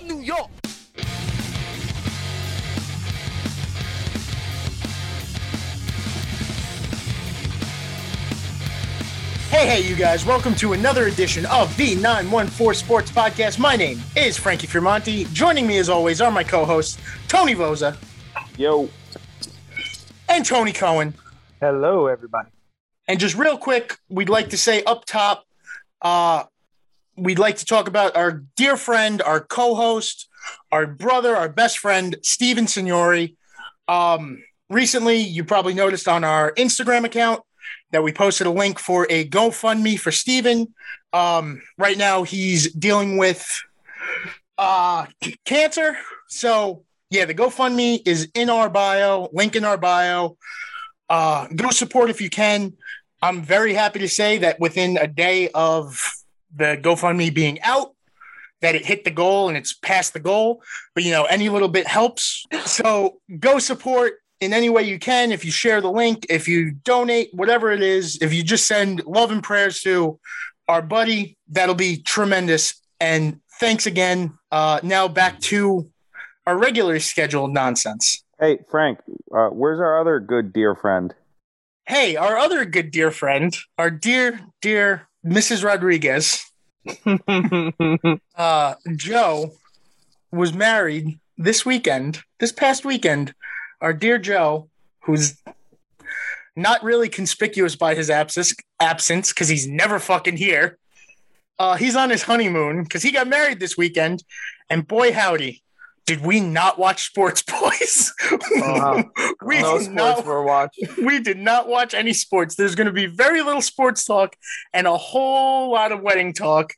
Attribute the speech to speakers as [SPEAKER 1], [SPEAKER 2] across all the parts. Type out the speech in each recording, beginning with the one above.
[SPEAKER 1] from New York.
[SPEAKER 2] Hey, hey, you guys, welcome to another edition of the 914 Sports Podcast. My name is Frankie Firmonti. Joining me, as always, are my co hosts, Tony Voza
[SPEAKER 3] Yo,
[SPEAKER 2] and Tony Cohen.
[SPEAKER 3] hello everybody.
[SPEAKER 2] And just real quick, we'd like to say up top, uh, we'd like to talk about our dear friend, our co-host, our brother, our best friend, Steven Signori. Um, recently, you probably noticed on our Instagram account that we posted a link for a GoFundMe for Steven. Um, right now, he's dealing with uh, cancer. So, yeah, the GoFundMe is in our bio, link in our bio. Uh, go support if you can. I'm very happy to say that within a day of the GoFundMe being out, that it hit the goal and it's past the goal. But you know, any little bit helps. So go support in any way you can. If you share the link, if you donate, whatever it is, if you just send love and prayers to our buddy, that'll be tremendous. And thanks again. Uh, now back to our regular scheduled nonsense.
[SPEAKER 3] Hey Frank, uh, where's our other good dear friend?
[SPEAKER 2] Hey, our other good dear friend, our dear, dear Mrs. Rodriguez, uh, Joe, was married this weekend, this past weekend. Our dear Joe, who's not really conspicuous by his absence, absence because he's never fucking here. Uh, he's on his honeymoon because he got married this weekend, and boy howdy, did we not watch Sports Boys?
[SPEAKER 4] Uh-huh.
[SPEAKER 2] we
[SPEAKER 4] no
[SPEAKER 2] did
[SPEAKER 4] sports
[SPEAKER 2] not
[SPEAKER 4] were watching.
[SPEAKER 2] we did not watch any sports. There's going to be very little sports talk and a whole lot of wedding talk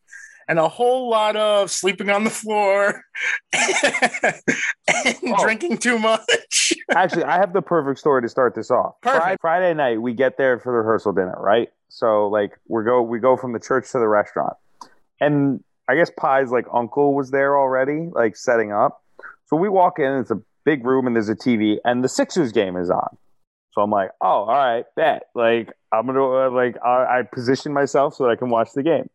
[SPEAKER 2] and a whole lot of sleeping on the floor and
[SPEAKER 3] Oh.
[SPEAKER 2] drinking too much.
[SPEAKER 3] Actually, I have the perfect story to start this off.
[SPEAKER 2] Perfect.
[SPEAKER 3] Friday, Friday night, we get there for the rehearsal dinner, right? So like we go we go from the church to the restaurant, and I guess Pie's like uncle was there already, like setting up. So we walk in, it's a big room, and there's a TV, and the Sixers game is on. So I'm like, oh, all right, bet. Like I'm gonna uh, like I, I position myself so that I can watch the game.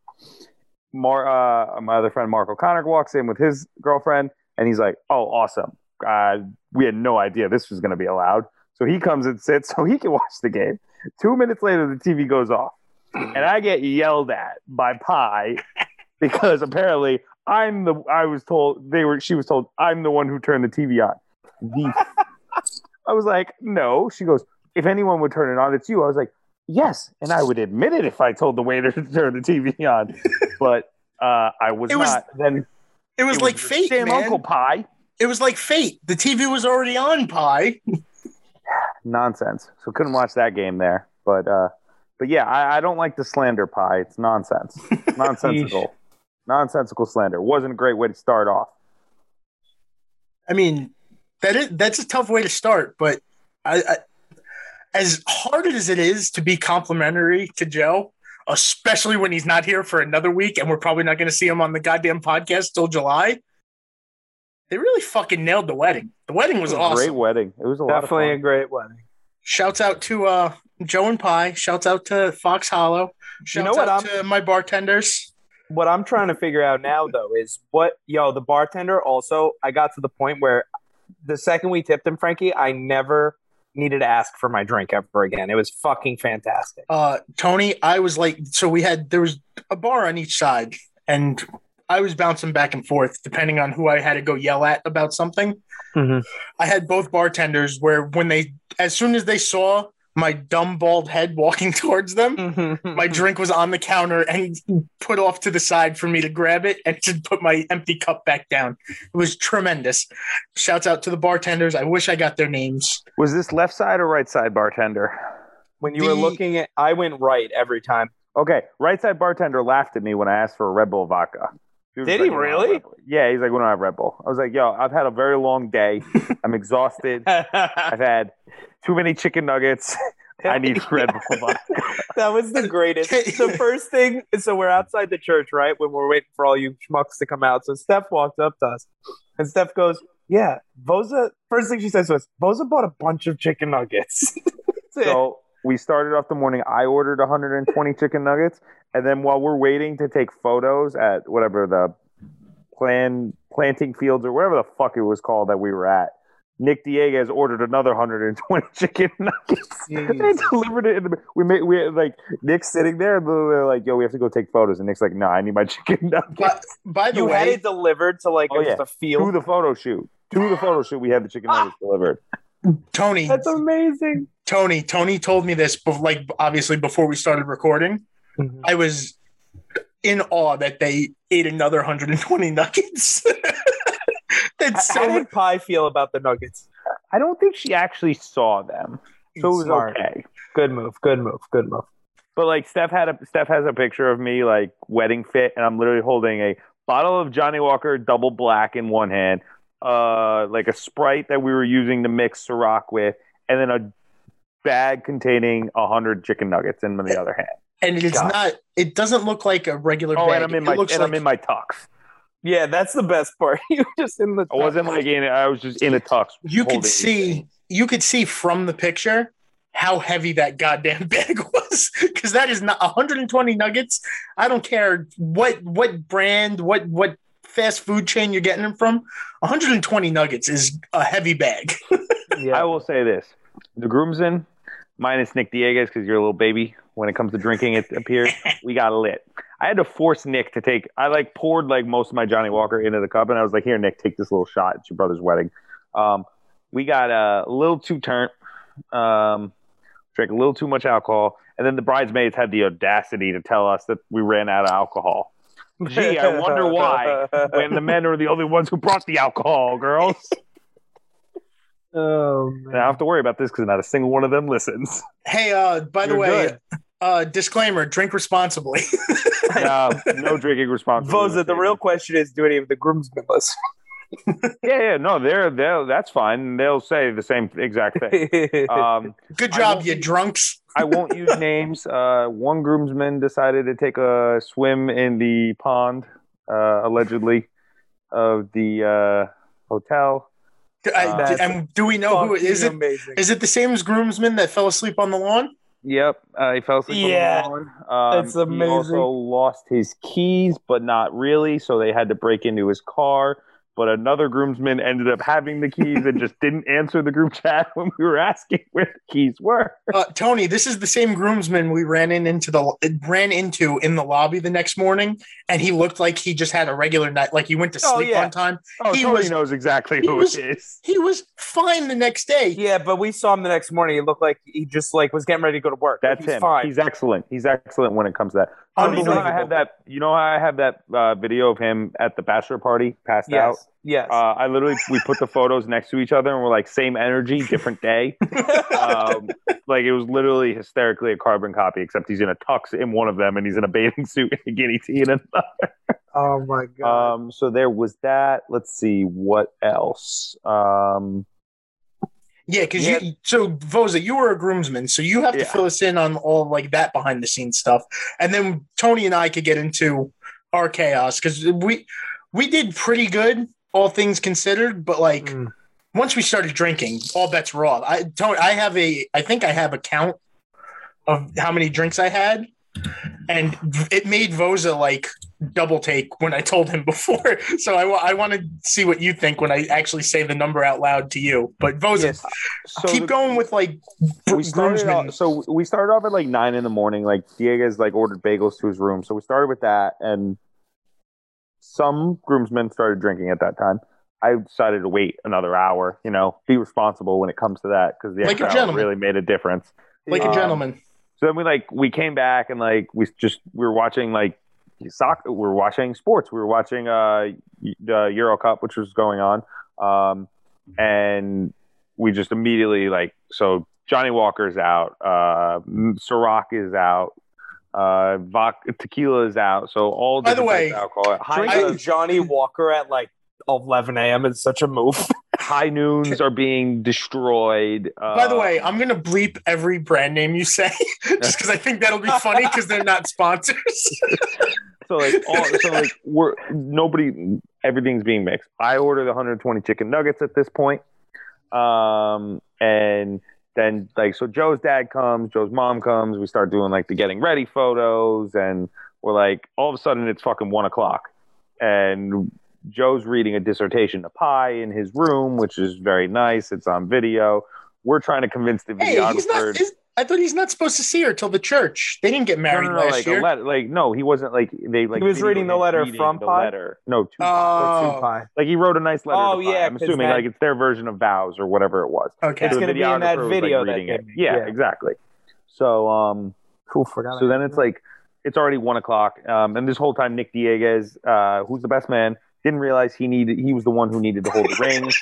[SPEAKER 3] Mar, uh, my other friend Mark O'Connor walks in with his girlfriend, and he's like, "Oh, awesome! Uh, we had no idea this was to be allowed." So he comes and sits so he can watch the game. Two minutes later, the TV goes off, and I get yelled at by Pie because apparently I'm the. I was told they were. She was told I'm the one who turned the TV on. The, I was like, no. She goes, if anyone would turn it on, it's you. I was like, yes, and I would admit it if I told the waiter to turn the TV on, but uh, I was
[SPEAKER 2] It was-
[SPEAKER 3] not. then
[SPEAKER 2] It was
[SPEAKER 3] it
[SPEAKER 2] like
[SPEAKER 3] was
[SPEAKER 2] fate,
[SPEAKER 3] Damn
[SPEAKER 2] man.
[SPEAKER 3] Uncle Pie.
[SPEAKER 2] It was like fate. The TV was already on pie.
[SPEAKER 3] Nonsense. So couldn't watch that game there, but uh, but yeah, I, I don't like the slander Pie. It's nonsense. Nonsensical. Nonsensical slander. Wasn't a great way to start off.
[SPEAKER 2] I mean, that is that's a tough way to start, but I, I as hard as it is to be complimentary to Joe, especially when he's not here for another week and we're probably not going to see him on the goddamn podcast till July. They really fucking nailed the wedding. The wedding was
[SPEAKER 3] It was a
[SPEAKER 2] awesome.
[SPEAKER 3] great wedding. It was a lot
[SPEAKER 4] Definitely a great wedding.
[SPEAKER 2] Shouts out to uh, Joe and Pie. Shouts out to Fox Hollow. Shouts
[SPEAKER 4] know what
[SPEAKER 2] out
[SPEAKER 4] I'm-
[SPEAKER 2] to my bartenders.
[SPEAKER 4] What I'm trying to figure out now, though, is what yo the bartender. Also, I got to the point where the second we tipped him, Frankie, I never needed to ask for my drink ever again. It was fucking fantastic.
[SPEAKER 2] uh Tony, I was like, so we had there was a bar on each side, and I was bouncing back and forth depending on who I had to go yell at about something.
[SPEAKER 4] Mhm.
[SPEAKER 2] I had both bartenders where when they, as soon as they saw my dumb bald head walking towards them, mm-hmm. my drink was on the counter and put off to the side for me to grab it and to put my empty cup back down. It was tremendous. Shouts out to the bartenders. I wish I got their names.
[SPEAKER 3] Was this left side or right side bartender?
[SPEAKER 4] when you were looking at, I went right every time.
[SPEAKER 3] Okay, right side bartender laughed at me when I asked for a Red Bull vodka. was
[SPEAKER 4] Did
[SPEAKER 3] like,
[SPEAKER 4] he
[SPEAKER 3] "We don't have
[SPEAKER 4] really?
[SPEAKER 3] Yeah, he's like, we don't have Red Bull. I was like, yo, I've had a very long day. I'm exhausted. I've had too many chicken nuggets. I need Red Bull vodka.
[SPEAKER 4] That was the greatest. the first thing, so we're outside the church, right? When we're waiting for all you schmucks to come out. So Steph walks up to us, and Steph goes, "Yeah, Voza." First thing she says to us, "Voza bought a bunch of chicken nuggets."
[SPEAKER 3] So we started off the morning. I ordered 120 chicken nuggets, and then while we're waiting to take photos at whatever the plan planting fields or whatever the fuck it was called that we were at. Nick Dieguez ordered another 120 chicken nuggets. they delivered it. In the, we made we had, like Nick's sitting there, and they're like, "Yo, we have to go take photos." And Nick's like, "Nah, I need my chicken nuggets."
[SPEAKER 2] But, by the way.
[SPEAKER 4] You had it delivered to like
[SPEAKER 3] Oh, yeah.
[SPEAKER 4] a field.
[SPEAKER 3] to the photo shoot. To the photo shoot, we had the chicken nuggets delivered.
[SPEAKER 2] Tony,
[SPEAKER 4] That's amazing.
[SPEAKER 2] Tony, Tony told me this, bef- like obviously before we started recording.
[SPEAKER 4] Mhm.
[SPEAKER 2] I was in awe that they ate another 120 nuggets.
[SPEAKER 4] How
[SPEAKER 2] so.
[SPEAKER 4] did Pie feel about the Nuggets?
[SPEAKER 3] I don't think she actually saw them, so it was
[SPEAKER 4] Smart.
[SPEAKER 3] okay.
[SPEAKER 4] Good move. Good move. Good move.
[SPEAKER 3] But like Steph had a Steph has a picture of me like wedding fit, and I'm literally holding a bottle of Johnnie Walker Double Black in one hand, uh, like a Sprite that we were using to mix Ciroc with, and then a bag containing a hundred chicken nuggets in the other hand.
[SPEAKER 2] and it's
[SPEAKER 4] God.
[SPEAKER 2] not. It doesn't look like a regular.
[SPEAKER 3] Oh,
[SPEAKER 2] bag.
[SPEAKER 3] and I'm in
[SPEAKER 2] It
[SPEAKER 3] my and
[SPEAKER 2] like,
[SPEAKER 3] I'm in my tux.
[SPEAKER 4] Yeah, that's the best part. you were just in the.
[SPEAKER 3] I wasn't like in. it. I was just in a tux.
[SPEAKER 2] you could see. You could see from the picture how heavy that goddamn bag was because that is not 120 nuggets. I don't care what what brand, what what fast food chain you're getting them from. 120 nuggets is a heavy bag. yeah.
[SPEAKER 3] I will say this: the groomsmen, minus Nick Dieguez, because you're a little baby when it comes to drinking. It appears we got lit. I had to force Nick to take. I like poured like most of my Johnnie Walker into the cup, and I was like, "Here, Nick, take this little shot. It's your brother's wedding." Um, we got uh, a little too turnt. Um, drank a little too much alcohol, and then the bridesmaids had the audacity to tell us that we ran out of alcohol. Gee, I wonder why. When the men are the only ones who brought the alcohol, girls.
[SPEAKER 4] Oh
[SPEAKER 3] I don't have to worry about this because not a single one of them listens.
[SPEAKER 2] hey, uh, by the
[SPEAKER 4] You're
[SPEAKER 2] way,
[SPEAKER 4] good.
[SPEAKER 2] Uh, disclaimer: drink responsibly.
[SPEAKER 3] No, no drinking responsibly.
[SPEAKER 4] Voza, the real question is, do any of the groomsmen listen?
[SPEAKER 3] Yeah, yeah, no, they're they're that's fine. They'll say the same exact thing. Um,
[SPEAKER 2] Good job, you drunks.
[SPEAKER 3] I won't use names. Uh, one groomsman decided to take a swim in the pond, uh, allegedly, of the uh, hotel.
[SPEAKER 2] I-
[SPEAKER 3] Uh,
[SPEAKER 2] and do we know who it is? It
[SPEAKER 4] amazing.
[SPEAKER 2] is it the same as groomsman that fell asleep on the lawn?
[SPEAKER 3] Yep, uh, he fell asleep
[SPEAKER 4] Yeah,
[SPEAKER 3] on. Um,
[SPEAKER 4] that's
[SPEAKER 3] He
[SPEAKER 4] amazing.
[SPEAKER 3] also lost his keys, but not really, so they had to break into his car. But another groomsman ended up having the keys and just didn't answer the group chat when we were asking where the keys were.
[SPEAKER 2] Uh, Tony, this is the same groomsman we ran in into the ran into in the lobby the next morning, and he looked like he just had a regular night, like he went to
[SPEAKER 4] Oh,
[SPEAKER 2] sleep
[SPEAKER 4] yeah.
[SPEAKER 2] on time.
[SPEAKER 3] Oh,
[SPEAKER 2] He
[SPEAKER 3] Tony
[SPEAKER 2] was-
[SPEAKER 3] knows exactly who
[SPEAKER 2] was-
[SPEAKER 3] it is.
[SPEAKER 2] He was fine the next day.
[SPEAKER 4] Yeah, but we saw him the next morning. He looked like he just like was getting ready to go to work.
[SPEAKER 3] That's
[SPEAKER 4] He's
[SPEAKER 3] him.
[SPEAKER 4] Fine.
[SPEAKER 3] He's excellent. He's excellent when it comes to that. Oh, you know how I have that. You know how I have that uh, video of him at the bachelor party, passed out.
[SPEAKER 4] yes. Yes.
[SPEAKER 3] Uh, I literally we put the photos next to each other and we're like same energy, different day. um, like it was literally hysterically a carbon copy, except he's in a tux in one of them and he's in a bathing suit and a guinea tee in another.
[SPEAKER 4] oh my god.
[SPEAKER 3] Um, so there was that. Let's see what else. Um,
[SPEAKER 2] Yeah, because
[SPEAKER 4] Yeah.
[SPEAKER 2] you so Voza, you were a groomsman, so you have to
[SPEAKER 3] Yeah.
[SPEAKER 2] fill us in on all like that behind the scenes stuff, and then Tony and I could get into our chaos because we we did pretty good, all things considered, but like
[SPEAKER 4] Mm.
[SPEAKER 2] once we started drinking, all bets were off. I Tony, I have a, I think I have a count of how many drinks I had, and it made Voza like double take when I told him before. So I, wa- I want to see what you think when I actually say the number out loud to you. But Voza,
[SPEAKER 4] Yes.
[SPEAKER 3] so
[SPEAKER 2] keep
[SPEAKER 3] the-
[SPEAKER 2] going with like
[SPEAKER 3] we started
[SPEAKER 2] groomsmen.
[SPEAKER 3] off, so we started off at like nine in the morning. Like Dieguez like ordered bagels to his room, so we started with that, and some groomsmen started drinking at that time. I decided to wait another hour. You know, be responsible when it comes to that because the
[SPEAKER 2] Like
[SPEAKER 3] extra hour really made a difference.
[SPEAKER 2] like a
[SPEAKER 3] Um,
[SPEAKER 2] gentleman.
[SPEAKER 3] So then we like we came back and like we just we were watching like soccer. We were watching sports. We were watching uh the Euro Cup, which was going on, um, and we just immediately like so Johnnie Walker's out, uh, Ciroc is out, uh, vodka, tequila is out. So all
[SPEAKER 2] By the way,
[SPEAKER 3] alcohol. High,
[SPEAKER 4] Drinking Johnnie Walker at like 11 a.m. is such a move.
[SPEAKER 3] high noons are being destroyed. Uh,
[SPEAKER 2] By the way, I'm gonna bleep every brand name you say just because I think that'll be funny because they're not sponsors.
[SPEAKER 3] So like, all, so like, we're nobody. Everything's being mixed. I ordered the 120 chicken nuggets at this point, um, and then like, so Joe's dad comes, Joe's mom comes. We start doing like the getting ready photos, and we're like, all of a sudden it's fucking one o'clock, and Joe's reading a dissertation to Pi in his room, which is very nice. It's on video. We're trying to convince the
[SPEAKER 2] Hey,
[SPEAKER 3] videographer.
[SPEAKER 2] he's not. Is, I thought he's not supposed to see her till the church. They didn't get married
[SPEAKER 3] no, no,
[SPEAKER 2] last
[SPEAKER 3] like
[SPEAKER 2] year.
[SPEAKER 3] a letter. Like no, he wasn't like they like.
[SPEAKER 4] He was reading the letter
[SPEAKER 3] reading
[SPEAKER 4] from
[SPEAKER 3] the Pi?
[SPEAKER 4] Letter.
[SPEAKER 3] No, to
[SPEAKER 2] Oh.
[SPEAKER 4] Or two pie.
[SPEAKER 3] Like he wrote a nice letter.
[SPEAKER 4] Oh,
[SPEAKER 3] to Pi.
[SPEAKER 4] yeah,
[SPEAKER 3] I'm assuming
[SPEAKER 4] that-
[SPEAKER 3] like it's their version of vows or whatever it was.
[SPEAKER 2] okay.
[SPEAKER 4] It's
[SPEAKER 3] So the
[SPEAKER 4] gonna be in that
[SPEAKER 3] videographer was, like,
[SPEAKER 4] video that
[SPEAKER 3] reading
[SPEAKER 4] they
[SPEAKER 3] it.
[SPEAKER 4] made.
[SPEAKER 3] Yeah,
[SPEAKER 4] Yeah.
[SPEAKER 3] exactly. So um,
[SPEAKER 4] Cool, forgot.
[SPEAKER 3] so then it's like it's already one o'clock, um, and this whole time Nick Dieguez, uh, who's the best man, didn't realize he needed he was the one who needed to hold the rings.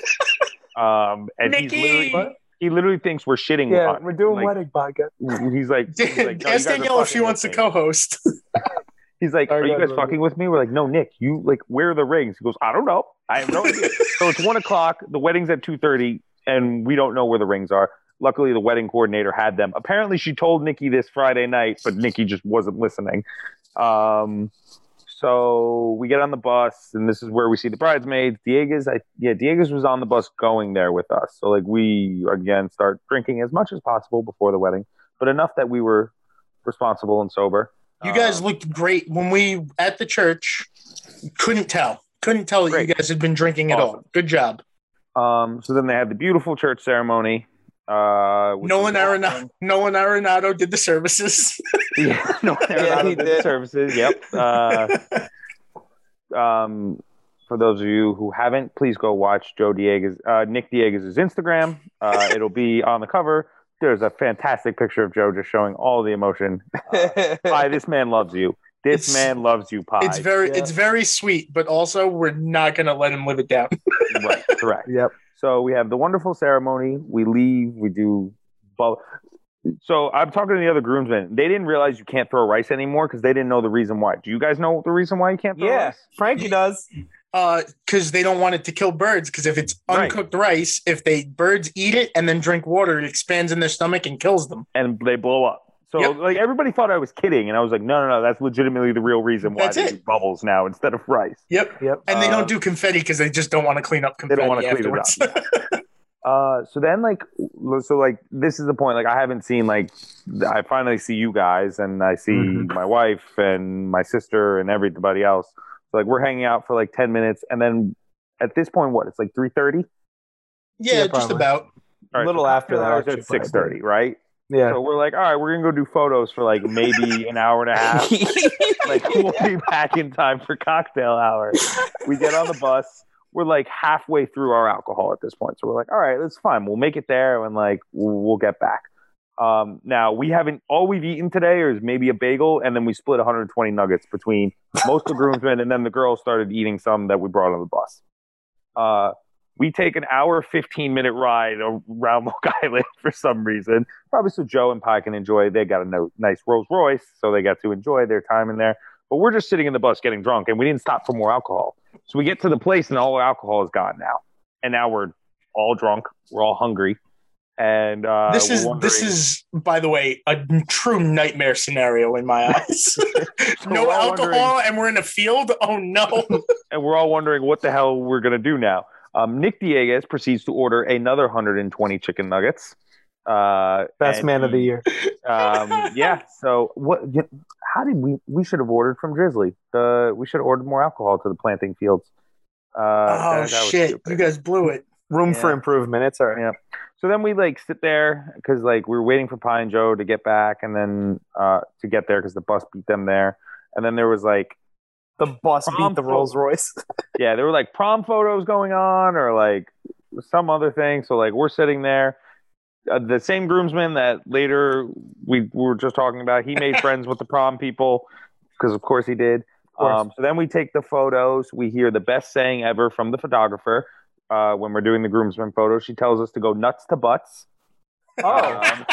[SPEAKER 3] Um, and he's
[SPEAKER 2] Nikki!
[SPEAKER 3] literally he literally thinks we're shitting.
[SPEAKER 4] yeah,
[SPEAKER 3] on
[SPEAKER 4] we're doing
[SPEAKER 3] like,
[SPEAKER 4] wedding podcast.
[SPEAKER 3] He's like, he's like, no,
[SPEAKER 2] Ask Danielle if she wants to co-host.
[SPEAKER 3] He's like, "Are you guys fucking with me?" We're like, "No, Nick. You like where are the rings?" He goes, "I don't know. I have no idea." so it's one o'clock. The wedding's at two thirty, and we don't know where the rings are. Luckily, the wedding coordinator had them. Apparently, she told Nikki this Friday night, but Nikki just wasn't listening. Um, so we get on the bus, and this is where we see the bridesmaids. Dieguez, I yeah, Dieguez was on the bus going there with us. So like we again start drinking as much as possible before the wedding, but enough that we were responsible and sober.
[SPEAKER 2] You guys
[SPEAKER 3] Um,
[SPEAKER 2] looked great when we at the church. Couldn't tell. Couldn't tell that
[SPEAKER 3] Great.
[SPEAKER 2] you guys had been drinking at all. Good job.
[SPEAKER 3] Um, so then they had the beautiful church ceremony. Uh, which
[SPEAKER 2] Nolan Arenado. Nolan Arenado did the services.
[SPEAKER 3] Yeah, Nolan
[SPEAKER 4] Yeah,
[SPEAKER 3] Arenado
[SPEAKER 4] he
[SPEAKER 3] did the services. Yep. Uh, um, for those of you who haven't, please go watch Joe Dieguez, uh, Nick Dieguez' Instagram. Uh, it'll be on the cover. There's a fantastic picture of Joe just showing all the emotion. Uh, Pi, this man loves you. This
[SPEAKER 2] It's-
[SPEAKER 3] man loves you, Pi.
[SPEAKER 2] it's very
[SPEAKER 4] Yeah.
[SPEAKER 2] it's very sweet, but also we're not gonna let him live it down.
[SPEAKER 3] right, correct.
[SPEAKER 4] yep.
[SPEAKER 3] So we have the wonderful ceremony. We leave. We do. bu- So I'm talking to the other groomsmen. They didn't realize you can't throw rice anymore because they didn't know the reason why. Do you guys know the reason why you can't throw
[SPEAKER 4] Yeah,
[SPEAKER 3] rice?
[SPEAKER 4] Frankie does.
[SPEAKER 2] Uh, because they don't want it to kill birds. Because if it's
[SPEAKER 3] Right.
[SPEAKER 2] uncooked rice, if they birds eat it and then drink water, it expands in their stomach and kills them.
[SPEAKER 3] And they blow up. So
[SPEAKER 2] Yep.
[SPEAKER 3] like everybody thought I was kidding, and I was like, no, no, no, that's legitimately the real reason why
[SPEAKER 2] That's
[SPEAKER 3] they
[SPEAKER 2] it.
[SPEAKER 3] do bubbles now instead of rice.
[SPEAKER 2] Yep.
[SPEAKER 4] Yep.
[SPEAKER 2] And they
[SPEAKER 3] Uh,
[SPEAKER 2] don't do confetti because they just don't want to clean up
[SPEAKER 3] They don't want to clean it up. Uh, so then like, so like, this is the point. Like, I haven't seen like, I finally see you guys, and I see
[SPEAKER 2] Mm-hmm.
[SPEAKER 4] Mhm.
[SPEAKER 3] my wife and my sister and everybody else. So, like, we're hanging out for like ten minutes, and then at this point, what? It's like three thirty.
[SPEAKER 2] yeah,
[SPEAKER 4] Yeah,
[SPEAKER 2] just
[SPEAKER 4] probably.
[SPEAKER 2] about.
[SPEAKER 4] A little after that,
[SPEAKER 3] hours
[SPEAKER 4] actually,
[SPEAKER 3] at six thirty, right?
[SPEAKER 4] Yeah.
[SPEAKER 3] So we're like, all right, we're gonna go do photos for like maybe an hour and a half. like we'll be back in time for cocktail hour. We get on the bus. We're like halfway through our alcohol at this point, so we're like, all right, that's fine. We'll make it there, and like we'll, we'll get back. Um, now we haven't. All we've eaten today is maybe a bagel, and then we split 120 nuggets between most of the groomsmen, and then the girls started eating some that we brought on the bus. Uh, we take an hour 15 minute ride around Long Island for some reason. Probably so Joe and Pi can enjoy. They got a no, nice Rolls Royce, so they got to enjoy their time in there. But we're just sitting in the bus getting drunk, and we didn't stop for more alcohol. So we get to the place, and all our alcohol is gone now. And now we're all drunk. We're all hungry. And uh,
[SPEAKER 2] this is this is by the way a true nightmare scenario in my eyes. no alcohol, and we're in a field. Oh no!
[SPEAKER 3] and we're all wondering what the hell we're gonna do now. Um, Nick Dieguez proceeds to order another 120 chicken nuggets. Uh,
[SPEAKER 4] Best
[SPEAKER 3] and
[SPEAKER 4] man of the year.
[SPEAKER 3] um, yeah. So what? How did we? We should have ordered from Drizzly. The we should have ordered more alcohol to the planting fields. Uh,
[SPEAKER 2] oh
[SPEAKER 3] that- that
[SPEAKER 2] shit! You guys blew it.
[SPEAKER 4] Room for
[SPEAKER 3] Yeah.
[SPEAKER 4] improvement. It's all right.
[SPEAKER 3] Yeah. So then we like sit there because like we were waiting for Pie and Joe to get back, and then uh, to get there because the bus beat them there, and then there was like
[SPEAKER 4] The bus
[SPEAKER 3] Prom
[SPEAKER 4] beat the Rolls Royce.
[SPEAKER 3] yeah, there were like prom photos going on or like some other thing. So like we're sitting there. Uh, the same groomsman that later we were just talking about, he made friends with the prom people because of course he did.
[SPEAKER 4] course.
[SPEAKER 3] Um, so then we take the photos. We hear the best saying ever from the photographer uh, when we're doing the groomsmen photos. She tells us to go nuts to butts.
[SPEAKER 4] Oh,
[SPEAKER 3] Um,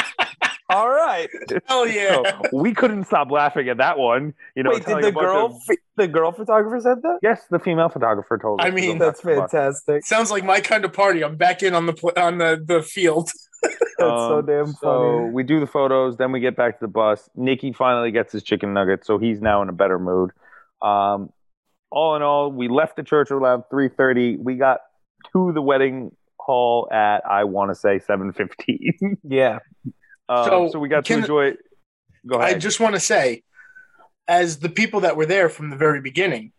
[SPEAKER 4] all right.
[SPEAKER 2] Hell yeah!
[SPEAKER 3] so we couldn't stop laughing at that one. You know,
[SPEAKER 4] Wait, did the girl,
[SPEAKER 3] of-
[SPEAKER 4] ph- the girl photographer said that?
[SPEAKER 3] yes, the female photographer told us.
[SPEAKER 2] I mean,
[SPEAKER 4] That's
[SPEAKER 3] to butts.
[SPEAKER 4] fantastic.
[SPEAKER 2] Sounds like my kind of party. I'm back in on the pl- on the the field.
[SPEAKER 4] That's so
[SPEAKER 3] Um,
[SPEAKER 4] damn
[SPEAKER 3] So
[SPEAKER 4] funny.
[SPEAKER 3] we do the photos, then we get back to the bus. Nikki finally gets his chicken nuggets, so he's now in a better mood. Um, all in all, we left the church around three thirty. We got to the wedding hall at I want to say seven fifteen.
[SPEAKER 4] Yeah.
[SPEAKER 3] Um,
[SPEAKER 2] So,
[SPEAKER 3] so, we got to enjoy. Go ahead.
[SPEAKER 2] I just want to say, as the people that were there from the very beginning,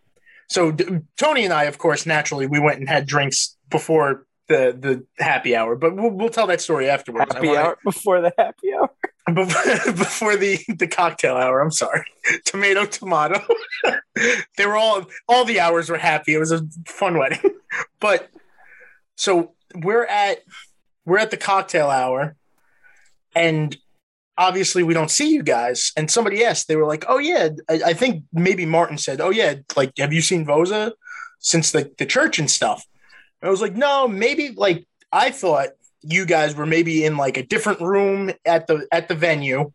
[SPEAKER 2] So d- Tony and I, of course, naturally, we went and had drinks before the the happy hour, but we'll, we'll tell that story afterwards.
[SPEAKER 4] Happy
[SPEAKER 2] wanna-
[SPEAKER 4] hour before the happy hour.
[SPEAKER 2] before, before the the cocktail hour. I'm sorry, tomato tomato. they were all all the hours were happy. It was a fun wedding, but so we're at we're at the cocktail hour, and obviously we don't see you guys. And somebody asked, they were like, "Oh yeah, I, I think maybe Martin said, oh yeah, like have you seen Voza since the the church and stuff?" And I was like, "No, maybe like I thought." you guys were maybe in like a different room at the at the venue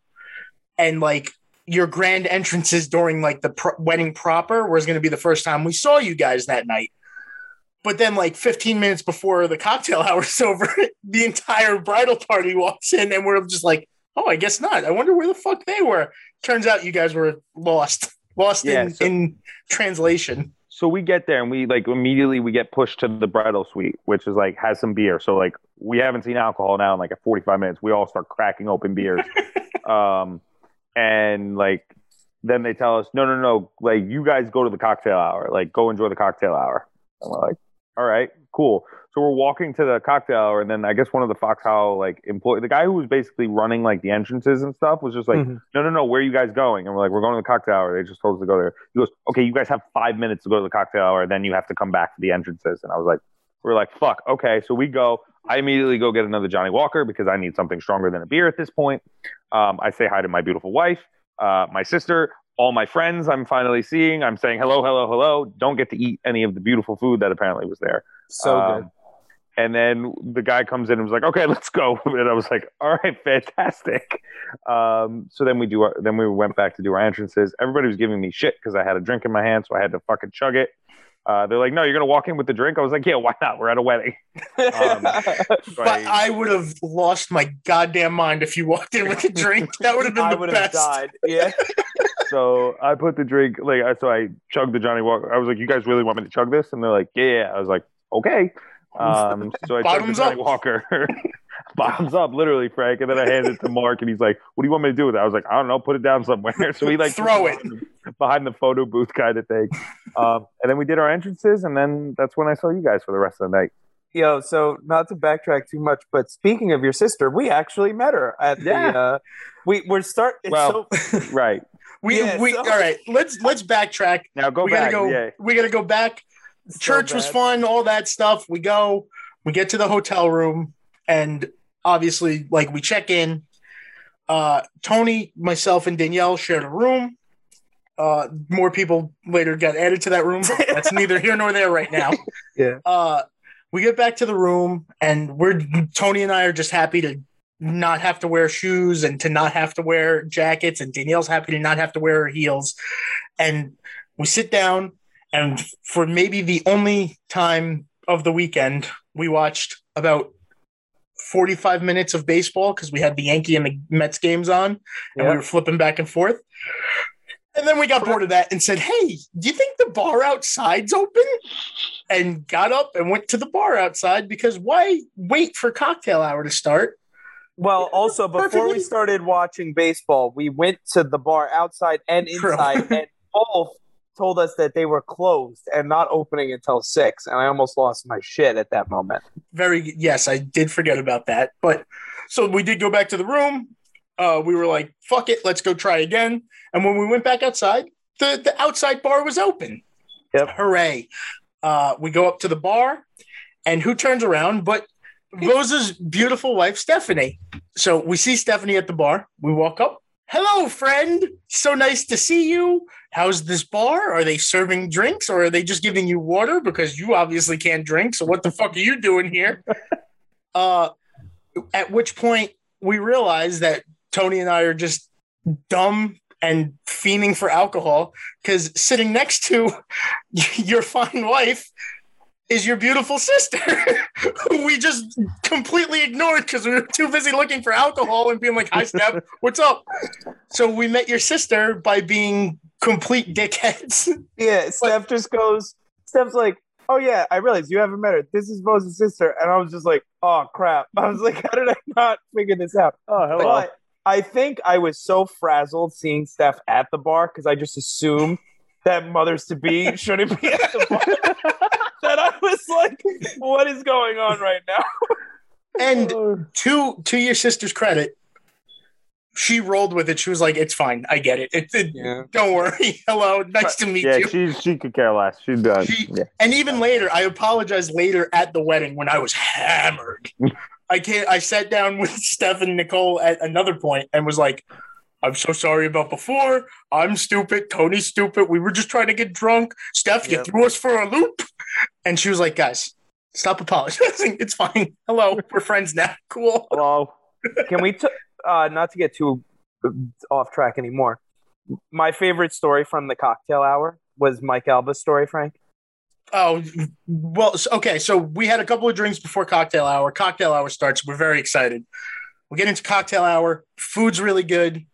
[SPEAKER 2] and like your grand entrances during like the wedding proper was going to be the first time we saw you guys that night but then like 15 minutes before the cocktail hour's over the entire bridal party walks in and we're just like oh i guess not i wonder where the fuck they were turns out you guys were lost lost
[SPEAKER 3] Yeah,
[SPEAKER 2] in,
[SPEAKER 3] so-
[SPEAKER 2] in translation
[SPEAKER 3] So we get there and we like immediately we get pushed to the bridal suite, which is like has some beer. So like we haven't seen alcohol now in like a 45 minutes. We all start cracking open beers. um and like then they tell us, no, no, no, like you guys go to the cocktail hour, like go enjoy the cocktail hour. And we're like, all right, cool. So we're walking to the cocktail hour, and then I guess one of the Fox Hollow like employee, the guy who was basically running like the entrances and stuff, was just like,
[SPEAKER 4] Mhm.
[SPEAKER 3] no, no, no, where are you guys going? And we're like, we're going to the cocktail hour. They just told us to go there. He goes, okay, you guys have five minutes to go to the cocktail hour, and then you have to come back to the entrances. And I was like, we're like, fuck, okay. So we go. I immediately go get another Johnnie Walker because I need something stronger than a beer at this point. Um, I say hi to my beautiful wife, uh, my sister, all my friends I'm finally seeing. I'm saying hello, hello, hello. Don't get to eat any of the beautiful food that apparently was there.
[SPEAKER 4] So
[SPEAKER 3] Um,
[SPEAKER 4] good.
[SPEAKER 3] And then the guy comes in and was like, "Okay, let's go." And I was like, "All right, fantastic." Um, so then we do. Our, then we went back to do our entrances. Everybody was giving me shit because I had a drink in my hand, so I had to fucking chug it. Uh, they're like, "No, you're gonna walk in with the drink." I was like, "Yeah, why not? We're at a wedding." um,
[SPEAKER 2] but I would have lost my goddamn mind if you walked in with a drink. That would have been
[SPEAKER 4] I
[SPEAKER 2] the
[SPEAKER 4] would have
[SPEAKER 2] best.
[SPEAKER 4] died. Yeah.
[SPEAKER 3] So I put the drink like I so I chugged the Johnnie Walker. I was like, "You guys really want me to chug this?" And they're like, "Yeah." yeah." I was like, "Okay." Um, so I chugged the Johnny
[SPEAKER 2] up.
[SPEAKER 3] Walker, bottoms up, literally, Frank. And then I handed it to Mark, and he's like, "What do you want me to do with it?" I was like, "I don't know, put it down somewhere." So he like
[SPEAKER 2] Throw
[SPEAKER 3] it behind the- behind the photo booth kind of thing. Um, and then we did our entrances, and then that's when I saw you guys for the rest of the night.
[SPEAKER 4] Yo, so not to backtrack too much, but speaking of your sister, we actually met her at
[SPEAKER 3] Yeah.
[SPEAKER 4] the. Uh, we we're start. It's
[SPEAKER 3] Well,
[SPEAKER 4] so,
[SPEAKER 3] Right
[SPEAKER 2] We
[SPEAKER 4] Yeah,
[SPEAKER 2] we
[SPEAKER 4] so-
[SPEAKER 2] all right. Let's let's backtrack.
[SPEAKER 3] now, go
[SPEAKER 2] we
[SPEAKER 3] back.
[SPEAKER 2] gotta go.
[SPEAKER 3] Yeah,
[SPEAKER 2] We gotta go back.
[SPEAKER 4] so
[SPEAKER 2] Church was fun. All that stuff. We go. We get to the hotel room, and obviously, like we check in. Uh, Tony, myself, and Danielle shared a room. Uh, more people later got added to that room. That's neither here nor there right now.
[SPEAKER 4] Yeah.
[SPEAKER 2] Uh, we get back to the room, and we're Tony and I are just happy to not have to wear shoes and to not have to wear jackets, and Danielle's happy to not have to wear her heels. And we sit down, and for maybe the only time of the weekend, we watched about 45 minutes of baseball because we had the Yankee and the Mets games on, and we were flipping back and forth. And then we got bored of that and said, Hey, do you think the bar outside's open? And got up and went to the bar outside because why wait for cocktail hour to start?
[SPEAKER 4] Well, also before we started watching baseball, we went to the bar outside and inside, and both told us that they were closed and not opening until six. And I almost lost my shit at that moment.
[SPEAKER 2] Very, yes, I did forget about that. But so we did go back to the room. Uh, we were like, fuck it, let's go try again. And when we went back outside, the, the outside bar was open.
[SPEAKER 4] Yep.
[SPEAKER 2] Hooray. Uh, we go up to the bar, and who turns around but Voza's beautiful wife, Stephanie. So we see Stephanie at the bar. We walk up. Hello, friend. So nice to see you. How's this bar? Are they serving drinks or are they just giving you water? Because you obviously can't drink. So what the fuck are you doing here? uh, at which point we realize that Tony and I are just dumb and fiending for alcohol because sitting next to your fine wife is your beautiful sister who we just completely ignored because we were too busy looking for alcohol and being like hi steph what's up so we met your sister by being complete dickheads
[SPEAKER 4] Yeah, Steph just goes. Steph's like, "Oh yeah, I realized you haven't met her. This is Voza's sister." And I was just like, "Oh crap!" I was like, "How did I not figure this out?"
[SPEAKER 3] Oh, hello.
[SPEAKER 4] But I think I was so frazzled seeing Steph at the bar because I just assumed that mothers to be shouldn't be at the bar. that I was like, what is going on right now?
[SPEAKER 2] And to to your sister's credit, she rolled with it. She was like, "It's fine. I get it. It, it-
[SPEAKER 4] Yeah.
[SPEAKER 2] Don't worry. Hello, nice to meet
[SPEAKER 3] Yeah,
[SPEAKER 2] you."
[SPEAKER 3] she she could care less. She's done.
[SPEAKER 2] She-
[SPEAKER 3] yeah.
[SPEAKER 2] And even later, I apologized later at the wedding when I was hammered. I can't. I sat down with Steph and Nicole at another point and was like, "I'm so sorry about before. I'm stupid. Tony's stupid. We were just trying to get drunk. Steph, you threw us for a loop." And she was like, "Guys, stop apologizing. It's fine. Hello, we're friends now. Cool."
[SPEAKER 3] Hello.
[SPEAKER 4] Can we, t- uh, not to get too uh, off track anymore? My favorite story from the cocktail hour was Mike Alba's story, Frank.
[SPEAKER 2] Oh, well, okay. So we had a couple of drinks before cocktail hour. Cocktail hour starts. We're very excited. We get into cocktail hour. Food's really good.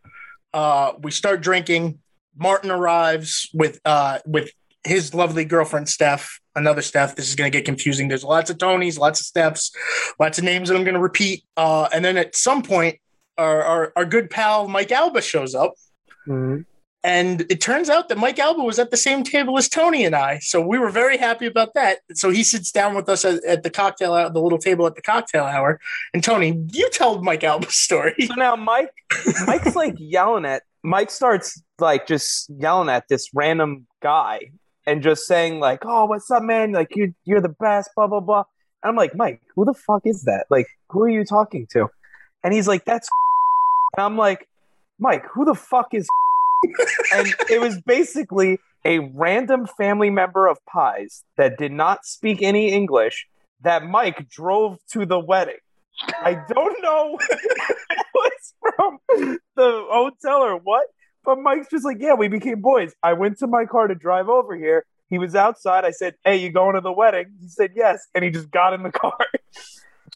[SPEAKER 2] Uh, we start drinking. Martin arrives with uh, with his lovely girlfriend Steph. Another Steph. This is going to get confusing. There's lots of Tonys, lots of Stephs, lots of names that I'm going to repeat. Uh, and then at some point, our, our our good pal Mike Alba shows up. And it turns out that Mike Alba was at the same table as Tony and I. So we were very happy about that. So he sits down with us at, at the cocktail hour, the little table at the cocktail hour. And Tony, you tell Mike Alba's story.
[SPEAKER 4] So now Mike, Mike's like yelling at Mike starts like just yelling at this random guy and just saying like, "Oh, what's up, man? Like you, you're the best." Blah blah blah. And I'm like, Mike, who the fuck is that? Like, who are you talking to? And he's like, "That's." And I'm like, Mike, who the fuck is? And it was basically a random family member of Pies that did not speak any English that Mike drove to the wedding. I don't know was from the hotel or what, but Mike's just like, yeah, we became boys. I went to my car to drive over here. He was outside. I said, hey, you going to the wedding? He said, yes. And he just got in the car.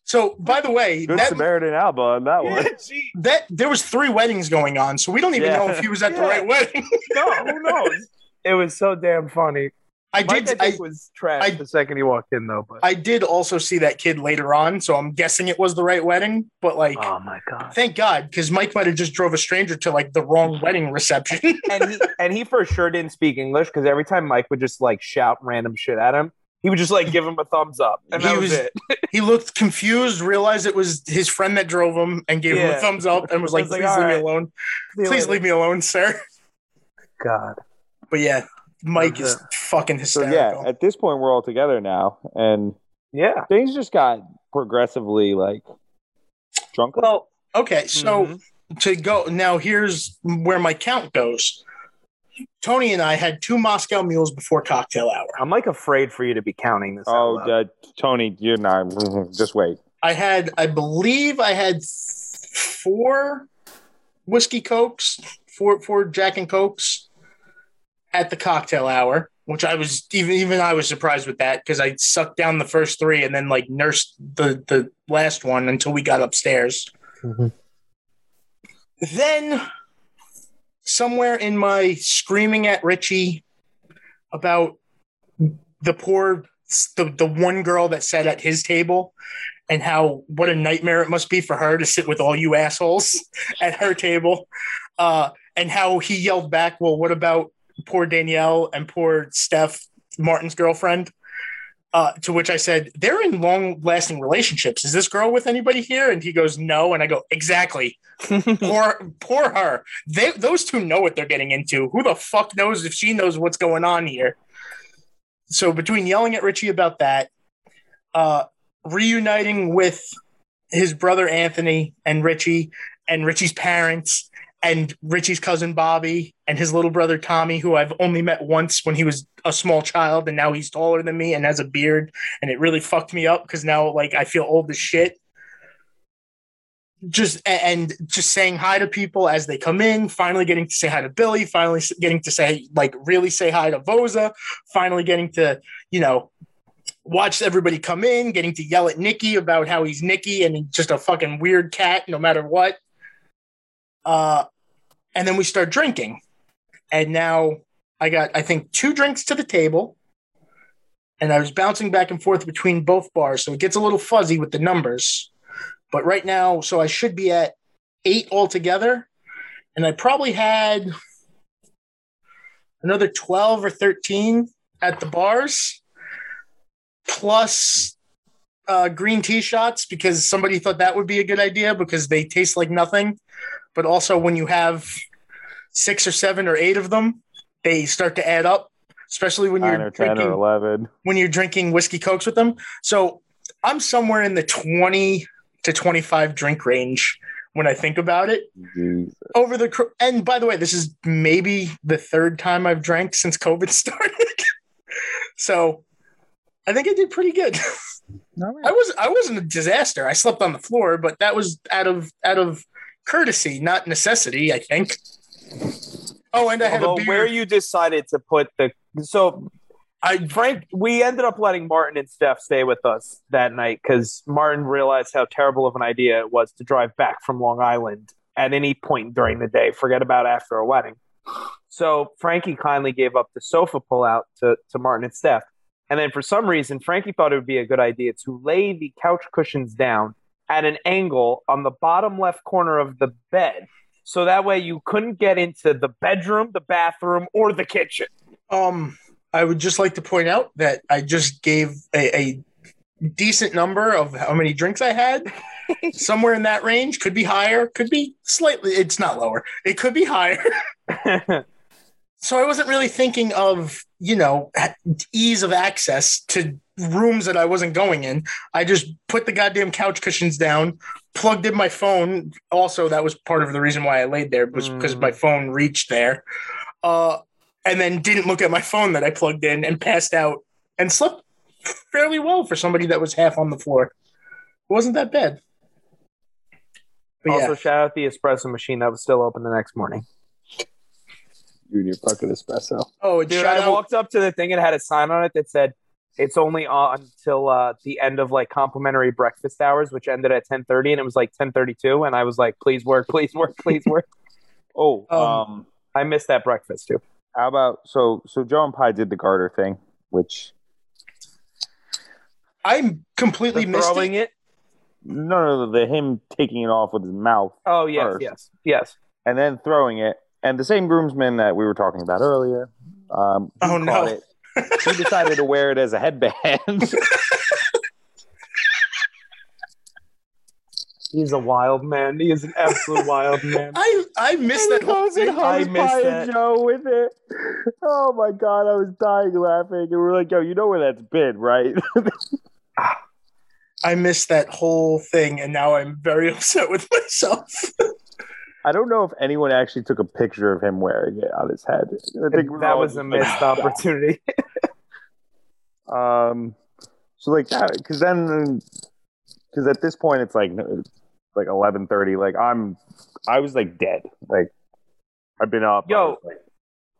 [SPEAKER 2] So by the way,
[SPEAKER 3] Good
[SPEAKER 2] that,
[SPEAKER 3] Samaritan Alba on that one.
[SPEAKER 4] Yeah, gee.
[SPEAKER 2] that there was three weddings going on. So we don't even
[SPEAKER 3] Yeah.
[SPEAKER 2] know if he was at the right wedding.
[SPEAKER 4] No, who knows? It was so damn funny.
[SPEAKER 2] I
[SPEAKER 4] Mike,
[SPEAKER 2] did.
[SPEAKER 4] I
[SPEAKER 2] I,
[SPEAKER 4] was trash
[SPEAKER 2] I-
[SPEAKER 4] the second he walked in, though. But
[SPEAKER 2] I did also see that kid later on. So I'm guessing it was the right wedding. But like,
[SPEAKER 4] oh my god!
[SPEAKER 2] thank God, because Mike might have just drove a stranger to like the wrong wedding reception.
[SPEAKER 4] and he and he for sure didn't speak English because every time Mike would just like shout random shit at him, he would just like give him a thumbs up, and that
[SPEAKER 2] He
[SPEAKER 4] was,
[SPEAKER 2] was-
[SPEAKER 4] it.
[SPEAKER 2] he looked confused, realized it was his friend that drove him, and gave him a thumbs up, and was like,
[SPEAKER 4] was like,
[SPEAKER 2] "Please
[SPEAKER 4] "All
[SPEAKER 2] leave me alone.
[SPEAKER 4] See
[SPEAKER 2] Please leave me alone, sir."
[SPEAKER 4] God.
[SPEAKER 2] But yeah, Mike
[SPEAKER 4] That's
[SPEAKER 2] is fucking hysterical.
[SPEAKER 3] So
[SPEAKER 2] hysterical.
[SPEAKER 3] yeah, at this point we're all together now, and
[SPEAKER 4] Yeah.
[SPEAKER 3] things just got progressively like drunk.
[SPEAKER 2] well, okay, so
[SPEAKER 4] Mhm.
[SPEAKER 2] to go now, here's where my count goes. Tony and I had two Moscow mules before cocktail hour.
[SPEAKER 4] I'm like afraid for you to be counting this.
[SPEAKER 3] oh,
[SPEAKER 4] out
[SPEAKER 3] uh, Tony, you're not. Just wait.
[SPEAKER 2] I had, I believe, I had four whiskey cokes, four four Jack and Cokes at the cocktail hour, which I was even even I was surprised with that because I sucked down the first three and then like nursed the the last one until we got upstairs.
[SPEAKER 4] Mhm.
[SPEAKER 2] Then somewhere in my screaming at Richie about the poor the, the one girl that sat at his table and how what a nightmare it must be for her to sit with all you assholes at her table uh, and how he yelled back well what about poor danielle and poor steph martin's girlfriend uh, to which i said they're in long lasting relationships. Is this girl with anybody here? And he goes no. And i go exactly. Poor poor her. They those two know what they're getting into. Who the fuck knows if she knows what's going on here? So between yelling at richie about that uh reuniting with his brother Anthony and Richie and Richie's parents and Richie's cousin Bobby and his little brother Tommy, who I've only met once when he was a small child and now he's taller than me and has a beard. And it really fucked me up because now like I feel old as shit. Just and just saying hi to people as they come in, finally getting to say hi to Billy, finally getting to say like really say hi to Voza, finally getting to, you know, watch everybody come in, getting to yell at Nicky about how he's Nicky and just a fucking weird cat no matter what. Uh, and then we start drinking. And now I got, I think, two drinks to the table. And I was bouncing back and forth between both bars. So it gets a little fuzzy with the numbers. But right now, so I should be at eight altogether. And I probably had another 12 or 13 at the bars, plus uh, green tea shots because somebody thought that would be a good idea because they taste like nothing. But also, when you have six or seven or eight of them, they start to add up, especially when you're
[SPEAKER 3] Nine or ten
[SPEAKER 2] drinking
[SPEAKER 3] or eleven.
[SPEAKER 2] when you're drinking whiskey cokes with them. So I'm somewhere in the 20 to 25 drink range when I think about it.
[SPEAKER 3] Jesus.
[SPEAKER 2] Over the and by the way, this is maybe the third time I've drank since COVID started. so I think I did pretty good. I was I wasn't a disaster. I slept on the floor, but that was out of out of courtesy, not necessity, I think. Oh, and I had
[SPEAKER 4] Although
[SPEAKER 2] a beer.
[SPEAKER 4] where you decided to put the so I Frank, we ended up letting Martin and Steph stay with us that night because Martin realized how terrible of an idea it was to drive back from Long Island at any point during the day. Forget about after a wedding. So Frankie kindly gave up the sofa pullout to, to Martin and Steph. And then for some reason, Frankie thought it would be a good idea to lay the couch cushions down at an angle on the bottom left corner of the bed. So that way you couldn't get into the bedroom, the bathroom, or the kitchen.
[SPEAKER 2] Um, I would just like to point out that I just gave a, a decent number of how many drinks I had. Somewhere in that range, could be higher, could be slightly. It's not lower. It could be higher. so I wasn't really thinking of you know ease of access to rooms that I wasn't going in. I just put the goddamn couch cushions down, plugged in my phone. Also, that was part of the reason why I laid there was because
[SPEAKER 4] Mm.
[SPEAKER 2] my phone reached there. Uh, and then didn't look at my phone that I plugged in and passed out and slept fairly well for somebody that was half on the floor. It wasn't that bad. But
[SPEAKER 4] also,
[SPEAKER 2] yeah,
[SPEAKER 4] shout out the espresso machine that was still open the next morning.
[SPEAKER 3] You and your fucking espresso.
[SPEAKER 2] oh,
[SPEAKER 4] Dude, I
[SPEAKER 2] out.
[SPEAKER 4] walked up to the thing and it had a sign on it that said it's only on until uh, the end of like complimentary breakfast hours, which ended at ten thirty, and it was like ten thirty two, and I was like, please work, please work, please work.
[SPEAKER 3] Oh,
[SPEAKER 2] Um,
[SPEAKER 3] um,
[SPEAKER 4] I missed that breakfast too.
[SPEAKER 3] how about so so Joe and Pie did the garter thing, which
[SPEAKER 2] I'm completely
[SPEAKER 4] The
[SPEAKER 2] missed
[SPEAKER 4] throwing
[SPEAKER 2] it.
[SPEAKER 4] it.
[SPEAKER 3] no no no the him taking it off with his mouth
[SPEAKER 4] Oh yes,
[SPEAKER 3] First.
[SPEAKER 4] yes, yes.
[SPEAKER 3] and then throwing it, and the same groomsman that we were talking about earlier. Um,
[SPEAKER 2] Oh, no.
[SPEAKER 3] it. He decided to wear it as a headband.
[SPEAKER 4] He's a wild man. He is an absolute wild man.
[SPEAKER 2] I I missed that whole thing.
[SPEAKER 4] I missed that.
[SPEAKER 3] Joe with it. Oh my god, I was dying laughing, and we are like, "Yo, you know where that's been, right?"
[SPEAKER 2] I missed that whole thing, and now I'm very upset with myself.
[SPEAKER 3] I don't know if anyone actually took a picture of him wearing it on his head. I think
[SPEAKER 4] that was a
[SPEAKER 3] like,
[SPEAKER 4] missed opportunity.
[SPEAKER 3] Um, so like that, because then, because at this point it's like like eleven thirty. Like I'm, I was like dead. Like I've been up.
[SPEAKER 4] Yo.
[SPEAKER 3] like-